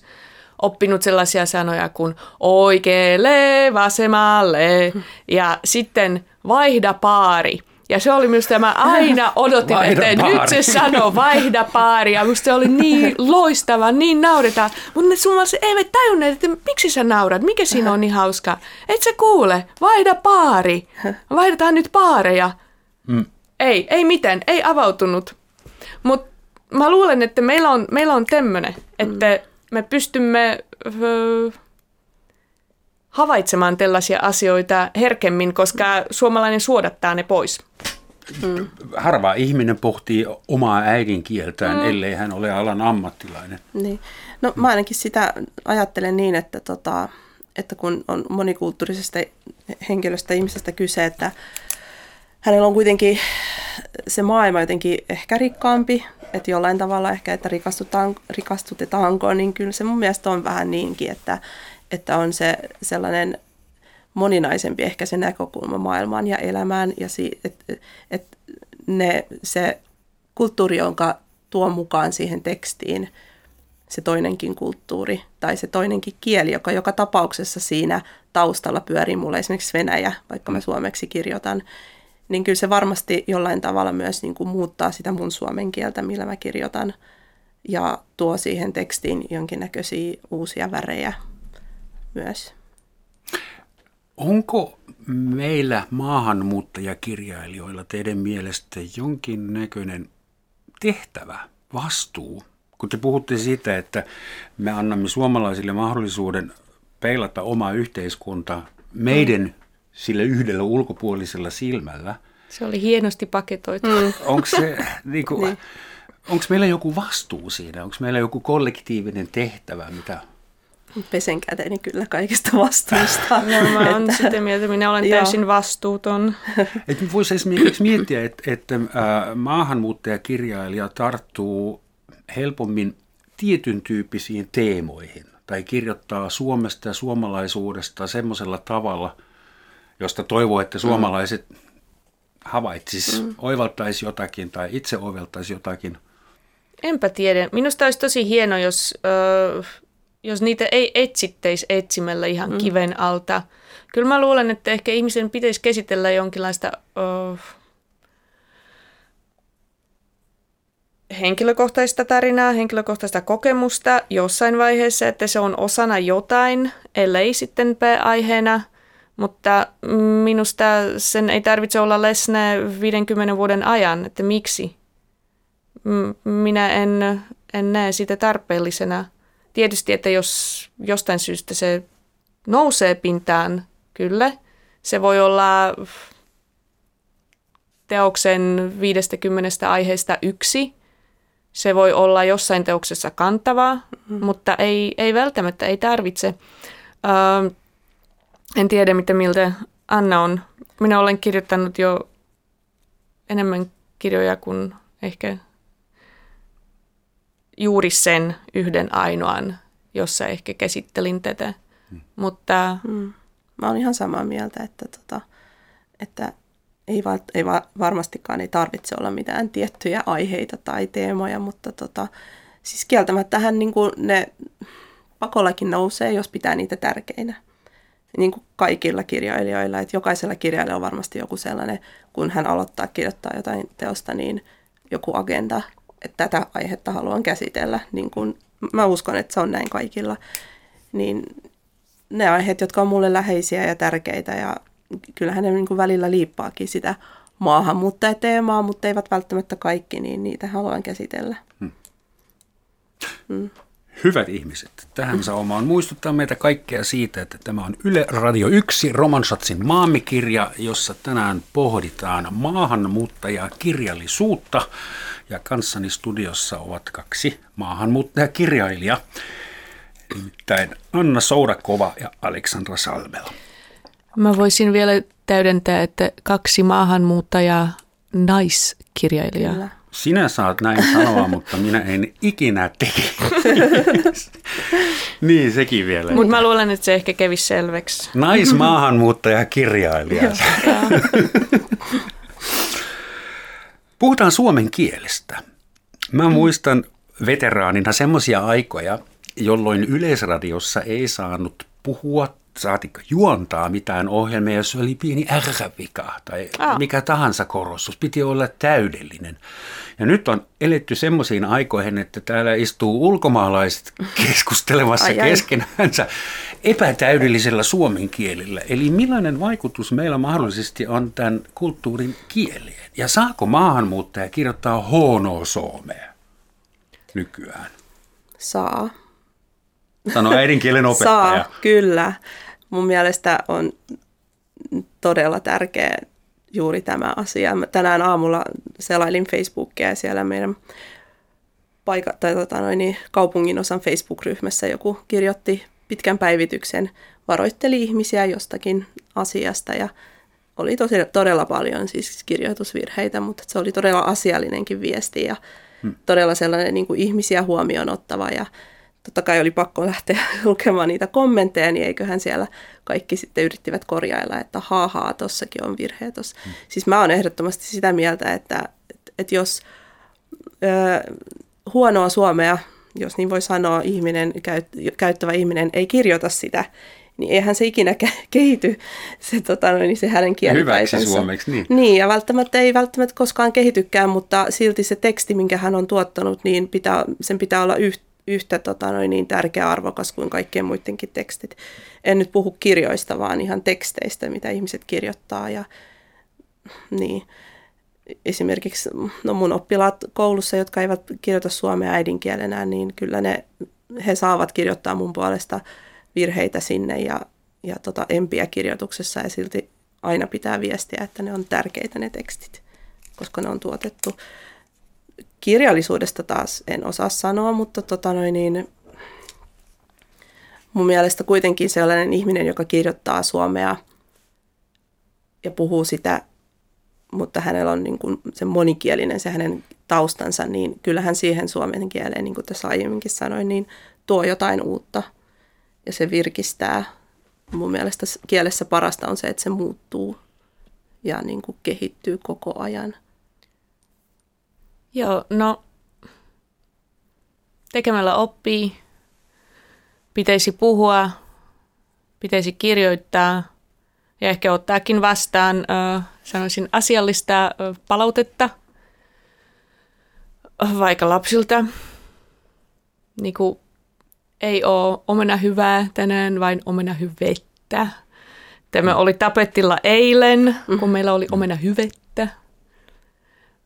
oppinut sellaisia sanoja kuin oikealle, vasemmalle ja sitten vaihda paari – ja se oli minusta, mä aina odotin, että nyt se sanoo vaihda paari. Ja minusta se oli niin loistava, niin nauretaan. Mutta ne suomalaiset eivät tajunneet, että miksi sä naurat, mikä siinä on niin hauska. Et sä kuule, vaihda paari. Vaihdetaan nyt paareja. Mm. Ei, ei miten, ei avautunut. Mutta mä luulen, että meillä on, meillä on tämmöinen, että mm. me pystymme... Öö, havaitsemaan tällaisia asioita herkemmin, koska suomalainen suodattaa ne pois. Mm. Harva ihminen pohtii omaa äidinkieltään, mm. ellei hän ole alan ammattilainen. Niin. No mä ainakin sitä ajattelen niin, että, tota, että kun on monikulttuurisesta henkilöstä ihmisestä kyse, että hänellä on kuitenkin se maailma jotenkin ehkä rikkaampi, että jollain tavalla ehkä, että rikastutaan, rikastutetaanko, niin kyllä se mun mielestä on vähän niinkin, että, että on se sellainen moninaisempi ehkä se näkökulma maailmaan ja elämään ja si, et, et ne, se kulttuuri, jonka tuo mukaan siihen tekstiin, se toinenkin kulttuuri tai se toinenkin kieli, joka joka tapauksessa siinä taustalla pyörii. Mulle esimerkiksi Venäjä, vaikka mä suomeksi kirjoitan, niin kyllä se varmasti jollain tavalla myös niin kuin muuttaa sitä mun suomen kieltä, millä mä kirjoitan ja tuo siihen tekstiin jonkinnäköisiä uusia värejä myös. Onko meillä maahanmuuttajakirjailijoilla teidän mielestä jonkin näköinen tehtävä, vastuu? Kun te puhutte siitä, että me annamme suomalaisille mahdollisuuden peilata omaa yhteiskuntaa meidän sillä yhdellä ulkopuolisella silmällä. Se oli hienosti paketoitu. Mm. Onko se, niin kuin, niin. onko meillä joku vastuu siinä? Onko meillä joku kollektiivinen tehtävä, mitä pesen käteeni kyllä kaikista vastuista. No, mä oon että, sitä mieltä, minä olen täysin vastuuton. Et voisi esimerkiksi miettiä, että, että maahanmuuttajakirjailija tarttuu helpommin tietyn tyyppisiin teemoihin tai kirjoittaa Suomesta ja suomalaisuudesta semmoisella tavalla, josta toivoo, että suomalaiset mm. havaitsisi, mm. oivaltaisi jotakin tai itse oivaltaisi jotakin. Enpä tiedä. Minusta olisi tosi hieno, jos, äh, jos niitä ei etsittäisi etsimällä ihan mm. kiven alta. Kyllä mä luulen, että ehkä ihmisen pitäisi käsitellä jonkinlaista... Äh, henkilökohtaista tarinaa, henkilökohtaista kokemusta jossain vaiheessa, että se on osana jotain, ellei sitten pääaiheena. Mutta minusta sen ei tarvitse olla läsnä 50 vuoden ajan, että miksi. Minä en, en näe sitä tarpeellisena. Tietysti, että jos jostain syystä se nousee pintaan, kyllä. Se voi olla teoksen 50 aiheesta yksi – se voi olla jossain teoksessa kantavaa, mm-hmm. mutta ei, ei välttämättä, ei tarvitse. Öö, en tiedä, mitä miltä Anna on. Minä olen kirjoittanut jo enemmän kirjoja kuin ehkä juuri sen yhden ainoan, jossa ehkä käsittelin tätä. Mm. Mutta... Mm. Mä olen ihan samaa mieltä, että, tota, että ei, va, ei va, varmastikaan ei tarvitse olla mitään tiettyjä aiheita tai teemoja, mutta tota, siis kieltämättähän niin kuin ne pakollakin nousee, jos pitää niitä tärkeinä. Niin kuin kaikilla kirjailijoilla, että jokaisella kirjailijalla on varmasti joku sellainen, kun hän aloittaa kirjoittaa jotain teosta, niin joku agenda, että tätä aihetta haluan käsitellä. Niin kuin, mä uskon, että se on näin kaikilla. Niin ne aiheet, jotka on mulle läheisiä ja tärkeitä ja kyllähän ne niin kuin välillä liippaakin sitä maahanmuuttajateemaa, mutta eivät välttämättä kaikki, niin niitä haluan käsitellä. Hmm. Hmm. Hyvät ihmiset, tähän saumaan muistuttaa meitä kaikkea siitä, että tämä on Yle Radio 1 Romansatsin maamikirja, jossa tänään pohditaan maahanmuuttajaa kirjallisuutta. Ja kanssani studiossa ovat kaksi maahanmuuttajakirjailijaa, nimittäin Anna Soudakova ja Aleksandra Salmela. Mä voisin vielä täydentää, että kaksi maahanmuuttajaa naiskirjailijaa. Kyllä. Sinä saat näin sanoa, mutta minä en ikinä teki. niin, sekin vielä. Mutta mä luulen, että se ehkä kävi selväksi. Naismaahanmuuttaja kirjailija. Puhutaan suomen kielestä. Mä muistan veteraanina semmoisia aikoja, jolloin Yleisradiossa ei saanut puhua saatikka juontaa mitään ohjelmia, jos oli pieni ärrävika tai oh. mikä tahansa korostus. Piti olla täydellinen. Ja nyt on eletty semmoisiin aikoihin, että täällä istuu ulkomaalaiset keskustelemassa ai, keskenänsä epätäydellisellä suomen kielellä. Eli millainen vaikutus meillä mahdollisesti on tämän kulttuurin kieleen? Ja saako maahanmuuttaja kirjoittaa hono suomea nykyään? Saa. Sano äidinkielen opettaja. Saa, kyllä. Mun mielestä on todella tärkeä juuri tämä asia. Mä tänään aamulla selailin Facebookia ja siellä meidän paika, tai tota noin, niin kaupungin osan Facebook-ryhmässä joku kirjoitti pitkän päivityksen, varoitteli ihmisiä jostakin asiasta ja oli tosi, todella paljon siis kirjoitusvirheitä, mutta se oli todella asiallinenkin viesti ja hmm. todella sellainen niin kuin ihmisiä huomioon ottava ja totta kai oli pakko lähteä lukemaan niitä kommentteja, niin eiköhän siellä kaikki sitten yrittivät korjailla, että hahaa, tossakin on virhe. Tossa. Hmm. Siis mä oon ehdottomasti sitä mieltä, että, että, että jos ö, huonoa suomea, jos niin voi sanoa, ihminen, käyttävä ihminen ei kirjoita sitä, niin eihän se ikinä kehity, se, tota, niin se hänen kielitaitonsa. Hyväksi suomeksi, niin. Niin, ja välttämättä ei välttämättä koskaan kehitykään, mutta silti se teksti, minkä hän on tuottanut, niin pitää, sen pitää olla yhtä yhtä tota, noin niin tärkeä arvokas kuin kaikkien muidenkin tekstit. En nyt puhu kirjoista, vaan ihan teksteistä, mitä ihmiset kirjoittaa. Ja, niin. Esimerkiksi no mun oppilaat koulussa, jotka eivät kirjoita suomea äidinkielenä, niin kyllä ne, he saavat kirjoittaa mun puolesta virheitä sinne ja, ja tota, empiä kirjoituksessa ja silti aina pitää viestiä, että ne on tärkeitä ne tekstit, koska ne on tuotettu kirjallisuudesta taas en osaa sanoa, mutta tota noin niin, mun mielestä kuitenkin sellainen ihminen, joka kirjoittaa suomea ja puhuu sitä, mutta hänellä on niin kuin se monikielinen, se hänen taustansa, niin kyllähän siihen suomen kieleen, niin kuin tässä aiemminkin sanoin, niin tuo jotain uutta ja se virkistää. Mun mielestä kielessä parasta on se, että se muuttuu ja niin kuin kehittyy koko ajan. Joo, no tekemällä oppii, pitäisi puhua, pitäisi kirjoittaa ja ehkä ottaakin vastaan, äh, sanoisin, asiallista äh, palautetta vaikka lapsilta. Niin kuin, ei ole omena hyvää tänään, vain omena hyvettä. Tämä oli tapettilla eilen, kun meillä oli omena hyvettä.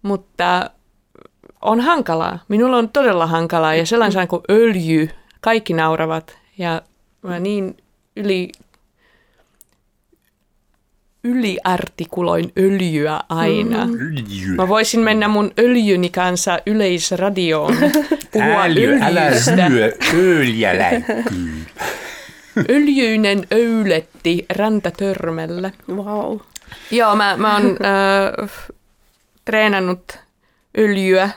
Mutta on hankalaa. Minulla on todella hankalaa ja sellainen kuin öljy. Kaikki nauravat ja mä niin yli yliartikuloin öljyä aina. Mm. Öljy. Mä voisin mennä mun öljyni kanssa yleisradioon, puhua Äly, älä syö, öljä Öljyinen öyletti rantatörmellä. Wow. Joo, mä, mä oon äh, treenannut öljyä,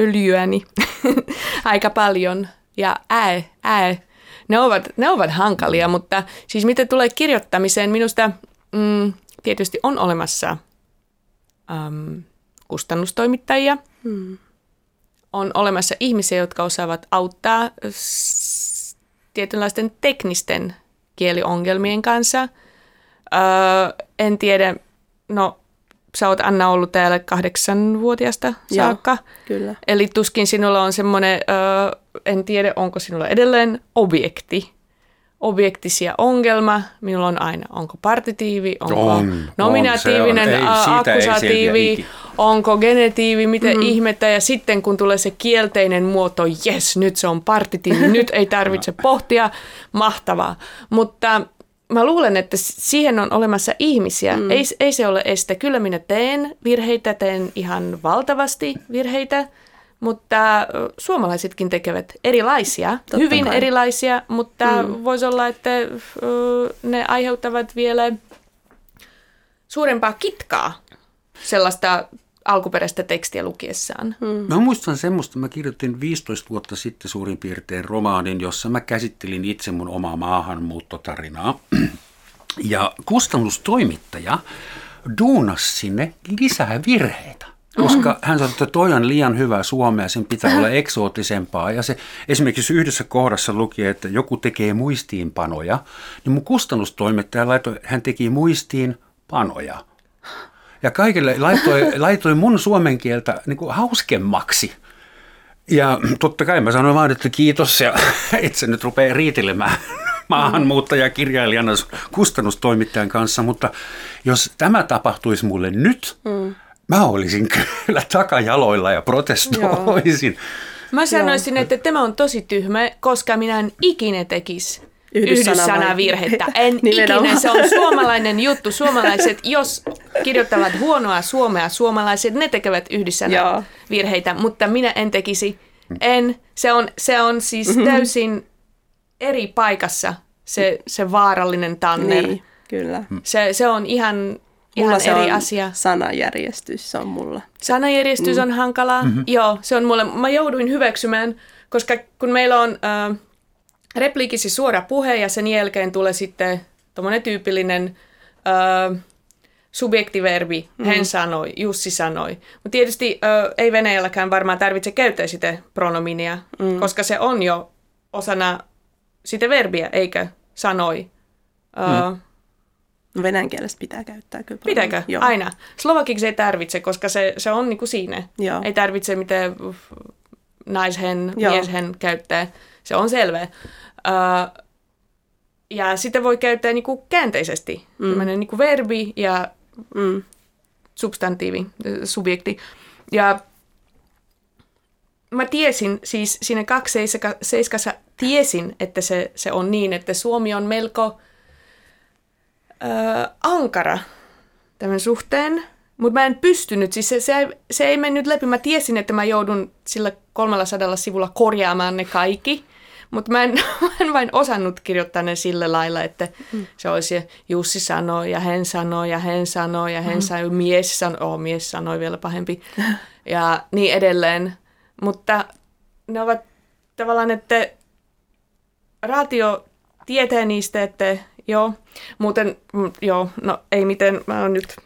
öljyäni aika paljon. Ja ää, ää, ne ovat, ne ovat hankalia, mutta siis mitä tulee kirjoittamiseen, minusta mm, tietysti on olemassa äm, kustannustoimittajia. Hmm. On olemassa ihmisiä, jotka osaavat auttaa s- tietynlaisten teknisten kieliongelmien kanssa. Öö, en tiedä, no sä oot Anna ollut täällä kahdeksanvuotiaasta saakka. Joo, kyllä. Eli tuskin sinulla on semmoinen, öö, en tiedä onko sinulla edelleen objekti, objektisia ongelma. Minulla on aina, onko partitiivi, onko on, nominatiivinen, on, on. Ei, akkusatiivi, onko genetiivi, miten mm. ihmettä. Ja sitten kun tulee se kielteinen muoto, yes, nyt se on partitiivi, nyt ei tarvitse pohtia, mahtavaa. Mutta mä luulen, että siihen on olemassa ihmisiä. Mm. Ei, ei se ole este. Kyllä minä teen virheitä, teen ihan valtavasti virheitä, mutta suomalaisetkin tekevät erilaisia, Totta hyvin kai. erilaisia, mutta mm. voisi olla, että ne aiheuttavat vielä suurempaa kitkaa sellaista alkuperäistä tekstiä lukiessaan. Hmm. Mä muistan semmoista, mä kirjoitin 15 vuotta sitten suurin piirtein romaanin, jossa mä käsittelin itse mun omaa maahanmuuttotarinaa. Ja kustannustoimittaja duunasi sinne lisää virheitä. Koska hän sanoi, että toi on liian hyvä suomea, sen pitää olla eksoottisempaa. Ja se esimerkiksi yhdessä kohdassa luki, että joku tekee muistiinpanoja, niin mun kustannustoimittaja laitoi, hän teki muistiinpanoja. Ja kaikille laittoi, laittoi mun suomen kieltä niin kuin hauskemmaksi. Ja totta kai mä sanoin vaan, että kiitos ja itse nyt rupeaa riitelemään maahanmuuttajakirjailijana kustannustoimittajan kanssa, mutta jos tämä tapahtuisi mulle nyt, mm. mä olisin kyllä takajaloilla ja protestoisin. Joo. Mä sanoisin, että tämä on tosi tyhmä, koska minä en ikinä tekisi yhdyssanavirhettä. En ikinä, se on suomalainen juttu. Suomalaiset, jos kirjoittavat huonoa suomea, suomalaiset, ne tekevät yhdyssanavirheitä, mutta minä en tekisi. En. Se on, se on siis mm-hmm. täysin eri paikassa se, se vaarallinen tanner. Niin, kyllä. Se, se on ihan, Mulla ihan se eri on asia. sanajärjestys, se on mulla. Sanajärjestys mm. on hankalaa. Mm-hmm. Joo, se on mulle. Mä jouduin hyväksymään, koska kun meillä on äh, repliikisi suora puhe ja sen jälkeen tulee sitten tuommoinen tyypillinen äh, subjektiverbi, mm. hän sanoi, Jussi sanoi. Mutta tietysti äh, ei Venäjälläkään varmaan tarvitse käyttää sitä pronominia, mm. koska se on jo osana sitä verbiä, eikä sanoi. Mm. Uh, Venäjän kielestä pitää käyttää kyllä. Pitääkö? Joo. Aina. Slovakiksi ei tarvitse, koska se, se on niinku siinä. Joo. Ei tarvitse mitään naishen, Joo. mieshen käyttää. Se on selvä. Uh, ja sitä voi käyttää niinku käänteisesti. Mm. niinku verbi ja mm. substantiivi, subjekti. Ja mä tiesin, siis siinä kaksi seiskassa tiesin, että se, se on niin, että Suomi on melko ö, ankara tämän suhteen. Mutta mä en pystynyt, siis se, se, ei, se ei mennyt läpi. Mä tiesin, että mä joudun sillä 300 sivulla korjaamaan ne kaikki. Mutta mä en, mä en vain osannut kirjoittaa ne sillä lailla, että mm. se olisi Jussi sanoi ja hän sanoi ja hän sanoi ja hän mm. sanoi, mies sanoi, oh, mies sanoi vielä pahempi ja niin edelleen. Mutta ne ovat tavallaan, että radio tietää niistä, että joo, muuten, mm, joo, no ei miten, mä oon nyt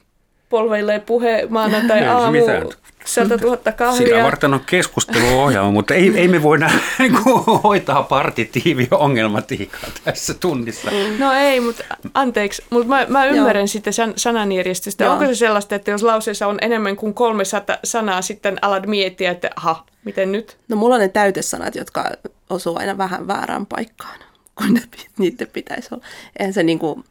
polveilleen puhe maanantai aamu. Mitään. 100 000 kahvia. Sitä varten on keskusteluohjelma, mutta ei, ei me voida hoitaa partitiivi-ongelmatiikkaa tässä tunnissa. Mm. No ei, mutta anteeksi, mutta mä, mä ymmärrän Joo. sitten san, sananjärjestystä. Joo. Onko se sellaista, että jos lauseessa on enemmän kuin 300 sanaa, sitten alat miettiä, että aha, miten nyt? No mulla on ne täytesanat, jotka osuu aina vähän väärään paikkaan, kun ne, niiden pitäisi olla. Eihän se niin kuin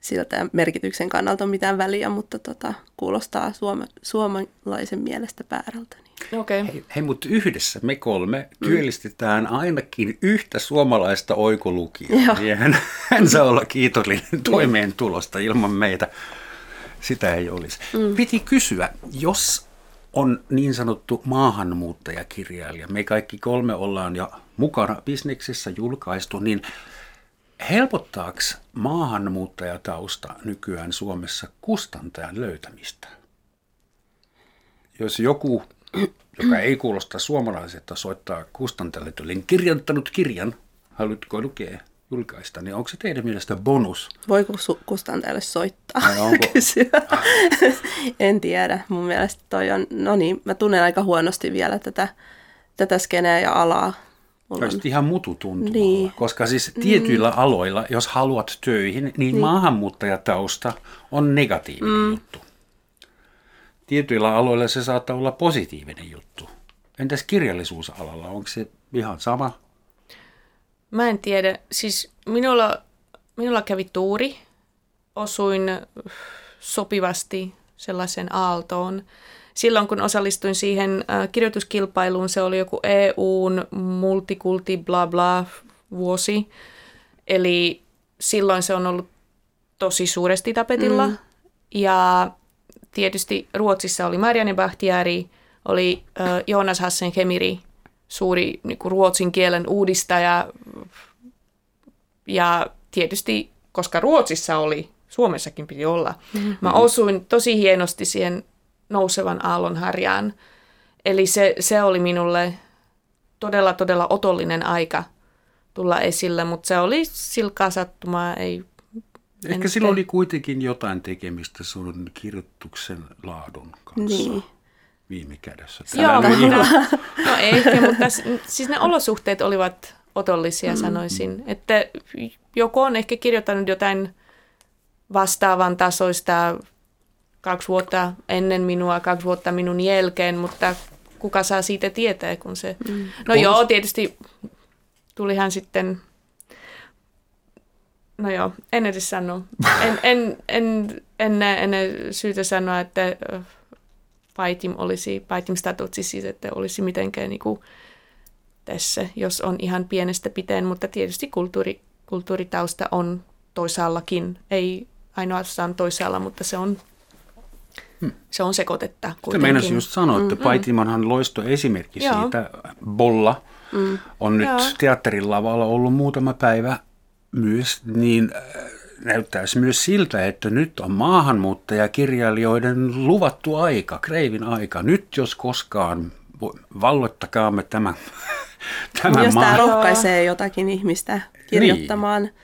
siltä merkityksen kannalta ole mitään väliä, mutta tota, kuulostaa suoma, suomalaisen mielestä väärältä. Niin. Okay. Hei, hei mutta yhdessä me kolme mm. työllistetään ainakin yhtä suomalaista oikolukijaa. Niin hän, hän saa olla kiitollinen toimeentulosta ilman meitä. Sitä ei olisi. Mm. Piti kysyä, jos on niin sanottu maahanmuuttajakirjailija, me kaikki kolme ollaan jo mukana bisneksessä julkaistu, niin – Helpottaako maahanmuuttajatausta nykyään Suomessa kustantajan löytämistä? Jos joku, joka ei kuulosta suomalaiselta, soittaa kustantajalle, että olen kirjoittanut kirjan, haluatko lukea, julkaista, niin onko se teidän mielestä bonus? Voiko su- kustantajalle soittaa? Onko... en tiedä. Mun mielestä toi on, no niin, mä tunnen aika huonosti vielä tätä, tätä skeneä ja alaa Mulla on... ihan mututuntumalla, niin. koska siis tietyillä mm. aloilla, jos haluat töihin, niin, niin. maahanmuuttajatausta on negatiivinen mm. juttu. Tietyillä aloilla se saattaa olla positiivinen juttu. Entäs kirjallisuusalalla, onko se ihan sama? Mä en tiedä. Siis minulla, minulla kävi tuuri. Osuin sopivasti sellaisen aaltoon silloin kun osallistuin siihen äh, kirjoituskilpailuun, se oli joku EUn multikulti bla bla vuosi. Eli silloin se on ollut tosi suuresti tapetilla. Mm. Ja tietysti Ruotsissa oli Marianne Bahtiari, oli äh, Jonas Hassen Kemiri, suuri niin kuin ruotsin kielen uudistaja. Ja tietysti, koska Ruotsissa oli, Suomessakin piti olla. Mm-hmm. Mä osuin tosi hienosti siihen nousevan aallon harjaan. Eli se, se oli minulle todella, todella otollinen aika tulla esille, mutta se oli silkaa sattumaa, ei Ehkä sillä oli kuitenkin jotain tekemistä sun kirjoituksen laadun kanssa. Niin. Viime kädessä. Joo, mutta, no ehkä, mutta siis ne olosuhteet olivat otollisia, mm. sanoisin. Että joku on ehkä kirjoittanut jotain vastaavan tasoista kaksi vuotta ennen minua, kaksi vuotta minun jälkeen, mutta kuka saa siitä tietää, kun se... Mm. No Onks... joo, tietysti tulihan sitten... No joo, en edes sano. En, en, en, en näe ennen syytä sanoa, että Paitim olisi, Paitim statutsi siis, että olisi mitenkään niin kuin tässä, jos on ihan pienestä piteen, mutta tietysti kulttuuri, kulttuuritausta on toisaallakin, ei ainoastaan toisaalla, mutta se on Hmm. Se on sekoitetta kuitenkin. meinasin just sanoa, että mm, Paitimanhan loisto esimerkki Joo. siitä. Bolla mm. on nyt Joo. teatterin lavalla ollut muutama päivä myös, niin äh, näyttäisi myös siltä, että nyt on maahanmuuttajakirjailijoiden luvattu aika, kreivin aika. Nyt jos koskaan, valloittakaamme tämä, tämä Jos maa. tämä rohkaisee jotakin ihmistä kirjoittamaan. Niin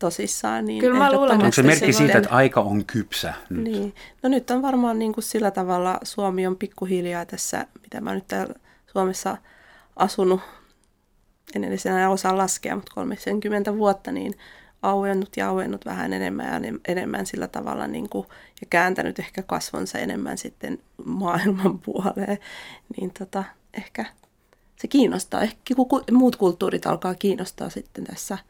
tosissaan. Niin Kyllä mä luulen, Onko se merkki siitä, että aika on kypsä nyt? Niin. No nyt on varmaan niin kuin sillä tavalla, Suomi on pikkuhiljaa tässä, mitä mä nyt täällä Suomessa asunut, en edes enää osaa laskea, mutta 30 vuotta, niin auennut ja auennut vähän enemmän ja enemmän sillä tavalla niin kuin, ja kääntänyt ehkä kasvonsa enemmän sitten maailman puoleen, niin tota, ehkä se kiinnostaa. Ehkä muut kulttuurit alkaa kiinnostaa sitten tässä –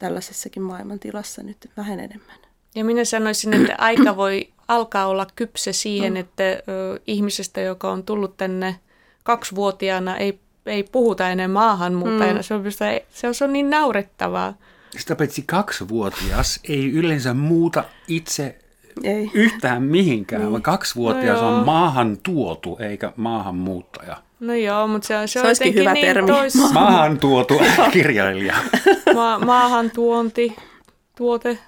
tällaisessakin maailmantilassa nyt vähän enemmän. Ja minä sanoisin, että aika voi alkaa olla kypsä siihen, mm. että ö, ihmisestä, joka on tullut tänne kaksivuotiaana, ei, ei puhuta enää maahanmuuttajana. Mm. Se, on, se, se on niin naurettavaa. Sitä paitsi kaksivuotias ei yleensä muuta itse Ei. yhtään mihinkään, niin. vaan kaksivuotias No on maahan tuotu eikä maahanmuuttaja. No joo, mutta se, se, Se on olisikin hyvä niin termi. Tois, Maahan tuotu kirjailija. ma, maahan tuonti, tuote,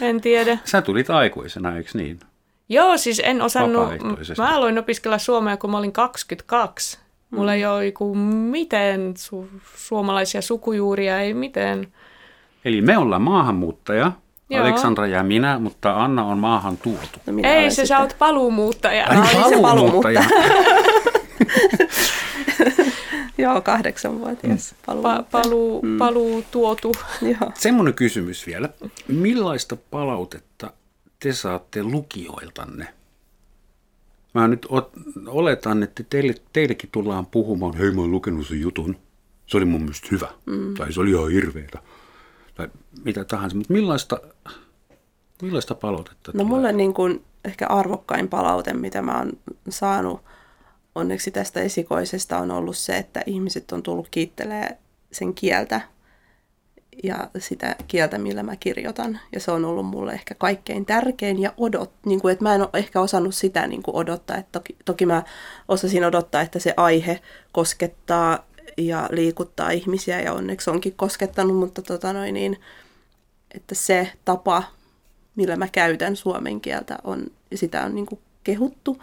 en tiedä. Sä tulit aikuisena, eikö niin? Joo, siis en osannut, mä aloin opiskella suomea, kun mä olin 22. Mulla Mm. ei ole joku mitään su- suomalaisia sukujuuria, ei mitään. Eli me ollaan maahanmuuttaja, Joo. Aleksandra ja minä, mutta Anna on maahan tuotu. No minä ei, se sitten- sä oot paluumuuttaja. Ai, oli se paluumuuttaja. Joo, kahdeksanvuotias paluu. Pa- paluu, Mm. paluu tuotu. Joo. Semmoinen kysymys vielä. Millaista palautetta te saatte lukijoiltanne? Mä nyt ot- oletan, että teille, teillekin tullaan puhumaan, hei mä oon lukenut sen jutun, se oli mun mielestä hyvä, mm. tai se oli ihan hirveetä, tai mitä tahansa. Mutta millaista, millaista palautetta No mulle niin kuin ehkä arvokkain palaute, mitä mä oon saanut onneksi tästä esikoisesta on ollut se, että ihmiset on tullut kiittelee sen kieltä ja sitä kieltä, millä mä kirjoitan. Ja se on ollut mulle ehkä kaikkein tärkein ja odot, niin kuin, että mä en ole ehkä osannut sitä niin kuin odottaa. Että toki, toki mä osasin odottaa, että se aihe koskettaa ja liikuttaa ihmisiä ja onneksi onkin koskettanut, mutta tota noin niin, että se tapa, millä mä käytän suomen kieltä, on, sitä on niin kuin kehuttu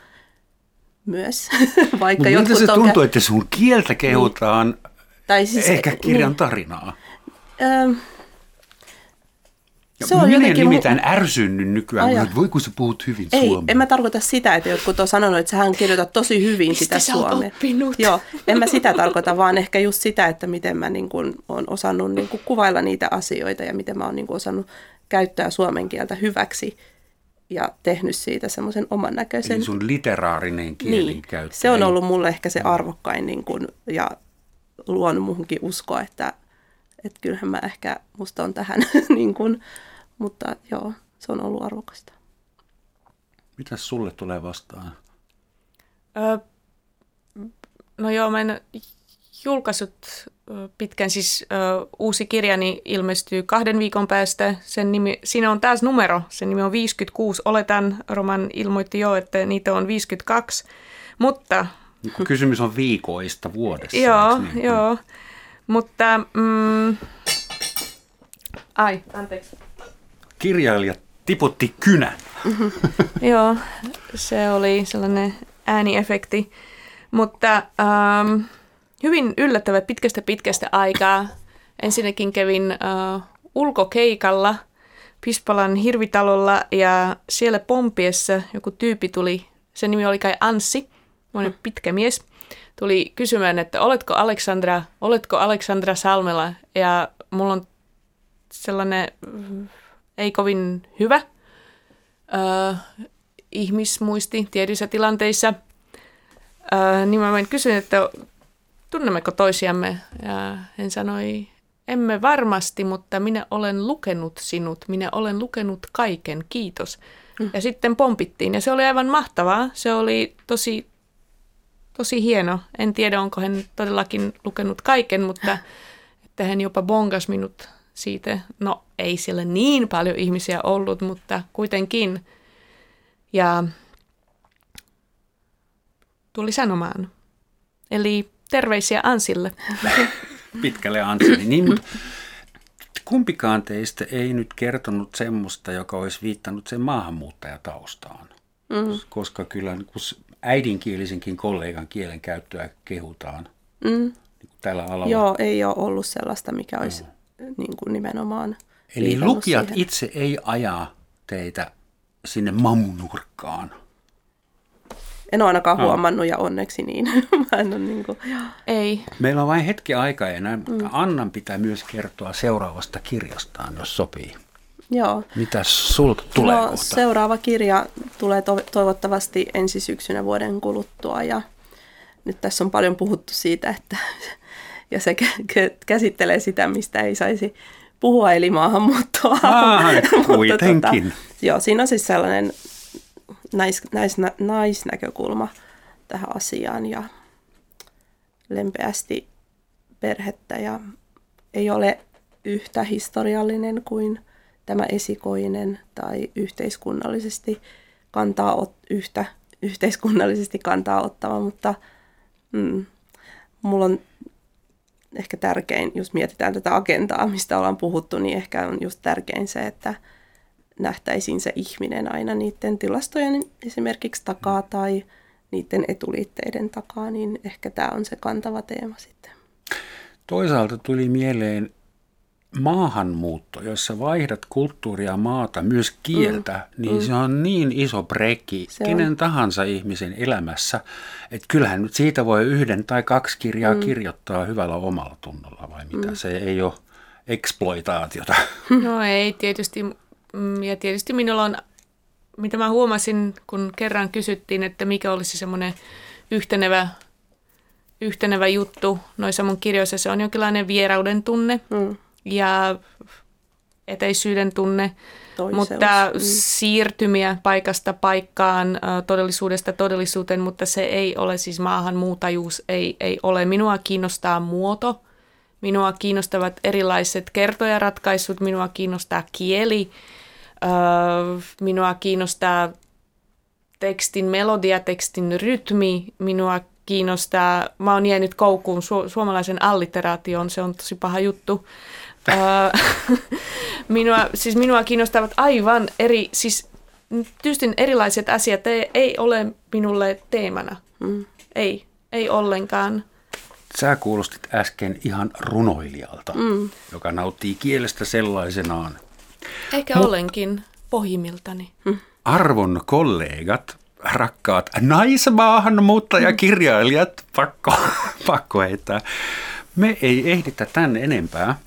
myös. Vaikka Mutta miltä se on tuntuu, kä- että sun kieltä kehutaan tai siis, ehkä kirjan niin, tarinaa? ähm, Ja se on minä jotenkin mu- nimittäin ärsynnyt nykyään, että voi kun sä puhut hyvin Ei, suomea. en mä tarkoita sitä, että jotkut on sanonut, että sähän kirjoitat tosi hyvin Mistä sitä sä suomea. oppinut? Joo, en mä sitä tarkoita, vaan ehkä just sitä, että miten mä niin kun, on osannut niin kun, kuvailla niitä asioita ja miten mä oon niin kun, osannut käyttää suomen kieltä hyväksi ja tehnyt siitä semmoisen oman näköisen. Eli sun literaarinen kielenkäyttö. Niin, se on ollut mulle ehkä se arvokkain niin kun, ja luonut muhunkin uskoa, että, että kyllähän mä ehkä, musta on tähän, niin kun, mutta joo, se on ollut arvokasta. Mitäs sulle tulee vastaan? Ö, no joo, mä en julkaissut ö, pitkän, siis ö, uusi kirjani ilmestyy kahden viikon päästä. Sen nimi, siinä on taas numero, sen nimi on 56. Oletan, Roman ilmoitti jo, että niitä on 52. Mutta Niin Kysymys on viikoista vuodessa. joo, niin? joo. Mutta, mm, ai, anteeksi. Kirjailija tiputti kynän. Joo, se oli sellainen ääniefekti. Mutta ähm, hyvin yllättävä pitkästä pitkästä aikaa. Ensinnäkin kävin äh, ulkokeikalla Pispalan hirvitalolla ja siellä Pompiessa joku tyyppi tuli, sen nimi oli kai Anssi, monen pitkä mies, tuli kysymään, että oletko Aleksandra, oletko Aleksandra Salmela ja mulla on sellainen mm, ei kovin hyvä äh, ihmismuisti tietyissä tilanteissa. Äh, niin mä vain kysyin, että tunnemmeko toisiamme. Ja hän sanoi, emme varmasti, mutta minä olen lukenut sinut. Minä olen lukenut kaiken, kiitos. Ja sitten pompittiin ja se oli aivan mahtavaa. Se oli tosi, tosi hieno. En tiedä, onko hän todellakin lukenut kaiken, mutta että hän jopa bongas minut siitä. No ei siellä niin paljon ihmisiä ollut, mutta kuitenkin. Ja tuli sanomaan. Eli terveisiä Ansille. Pitkälle Anseli. Niin, mutta kumpikaan teistä ei nyt kertonut semmoista, joka olisi viittanut sen maahanmuuttajataustaan. Mm. Koska kyllä niin kun äidinkielisenkin kollegan kielen käyttöä kehutaan Mm. niin tällä alalla. Joo, ei ole ollut sellaista, mikä olisi niin kuin nimenomaan Eli lukijat siihen. itse ei aja teitä sinne mammunurkkaan. En ole ainakaan Joo. huomannut ja onneksi niin. Mä en ole niin kuin, Ei. Meillä on vain hetki aikaa enää, mutta Annan pitää myös kertoa seuraavasta kirjastaan, jos sopii. joo. Mitä sulta tulee no, kohta? seuraava kirja tulee to- toivottavasti ensi syksynä vuoden kuluttua ja nyt tässä on paljon puhuttu siitä, että ja se kä- kä- käsittelee sitä, mistä ei saisi puhua, eli maahanmuuttoa. Ah, Mutta kuitenkin. joo, siinä on siis sellainen nais, nais, naisnäkökulma tähän asiaan ja lempeästi perhettä ja ei ole yhtä historiallinen kuin tämä esikoinen tai yhteiskunnallisesti kantaa ot, yhtä yhteiskunnallisesti kantaa ottava, mutta mm, mulla on ehkä tärkein, jos mietitään tätä agendaa, mistä ollaan puhuttu, niin ehkä on just tärkein se, että nähtäisiin se ihminen aina niiden tilastojen esimerkiksi takaa tai niiden etuliitteiden takaa, niin ehkä tämä on se kantava teema sitten. Toisaalta tuli mieleen maahanmuutto, jossa vaihdat kulttuuria, maata, myös kieltä, mm, niin mm. se on niin iso brekki se kenen on. tahansa ihmisen elämässä, että kyllähän nyt siitä voi yhden tai kaksi kirjaa mm. kirjoittaa hyvällä omalla tunnolla, vai mitä? Mm. Se ei ole eksploitaatiota. No ei tietysti, mm, ja tietysti minulla on, mitä mä huomasin, kun kerran kysyttiin, että mikä olisi semmoinen yhtenevä yhtenevä juttu noissa mun kirjoissa. Se on jonkinlainen vierauden tunne. Mm ja eteisyyden tunne, Toiseus. mutta mm. siirtymiä paikasta paikkaan, todellisuudesta todellisuuteen, mutta se ei ole siis maahanmuutajuus, ei, ei ole. Minua kiinnostaa muoto, minua kiinnostavat erilaiset kertojaratkaisut, minua kiinnostaa kieli, minua kiinnostaa tekstin melodia, tekstin rytmi, minua kiinnostaa, mä oon jäänyt koukkuun su- suomalaisen alliteraation, se on tosi paha juttu. minua, siis minua kiinnostavat aivan eri, siis tyystin erilaiset asiat ei, ei ole minulle teemana. Mm. Ei, ei ollenkaan. Sä kuulostit äsken ihan runoilijalta, mm. joka nauttii kielestä sellaisenaan. Ehkä Mut, olenkin pohjimmiltani. Mm. Arvon kollegat, rakkaat naismaahanmuuttajakirjailijat, pakko, pakko heittää. Me ei ehditä tänne enempää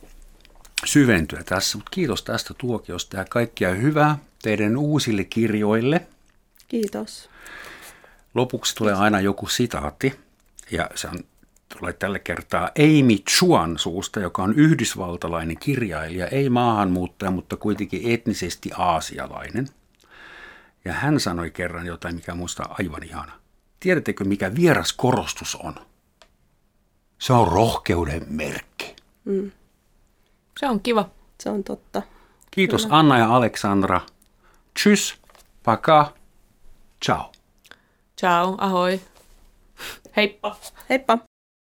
syventyä tässä, mutta kiitos tästä tuokiosta ja kaikkia hyvää teidän uusille kirjoille. Kiitos. Lopuksi tulee aina joku sitaatti ja se on, tulee tällä kertaa Amy Chuan suusta, joka on yhdysvaltalainen kirjailija, ei maahanmuuttaja, mutta kuitenkin etnisesti aasialainen. Ja hän sanoi kerran jotain, mikä muista aivan ihana. Tiedättekö, mikä vieras korostus on? Se on rohkeuden merkki. Mm. Se on kiva. Se on totta. Kiitos Kyllä. Anna ja Aleksandra. Tschüss, paka, ciao. Ciao, ahoi. Heippa. Heippa.